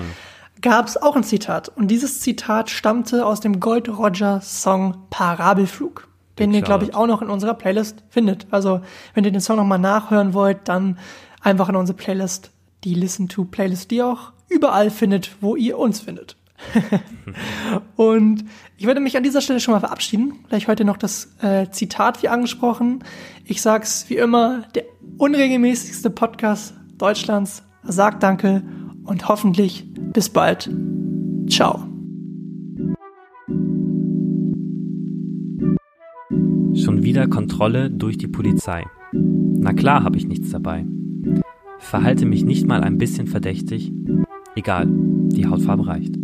gab es auch ein Zitat. Und dieses Zitat stammte aus dem Gold Roger Song Parabelflug, den ihr, glaube ich, auch noch in unserer Playlist findet. Also, wenn ihr den Song nochmal nachhören wollt, dann einfach in unsere Playlist, die Listen to Playlist, die ihr auch überall findet, wo ihr uns findet. Und ich werde mich an dieser Stelle schon mal verabschieden. Gleich heute noch das äh, Zitat wie angesprochen. Ich sag's wie immer, der unregelmäßigste Podcast Deutschlands sagt Danke und hoffentlich bis bald. Ciao. Schon wieder Kontrolle durch die Polizei. Na klar habe ich nichts dabei. Verhalte mich nicht mal ein bisschen verdächtig. Egal, die Hautfarbe reicht.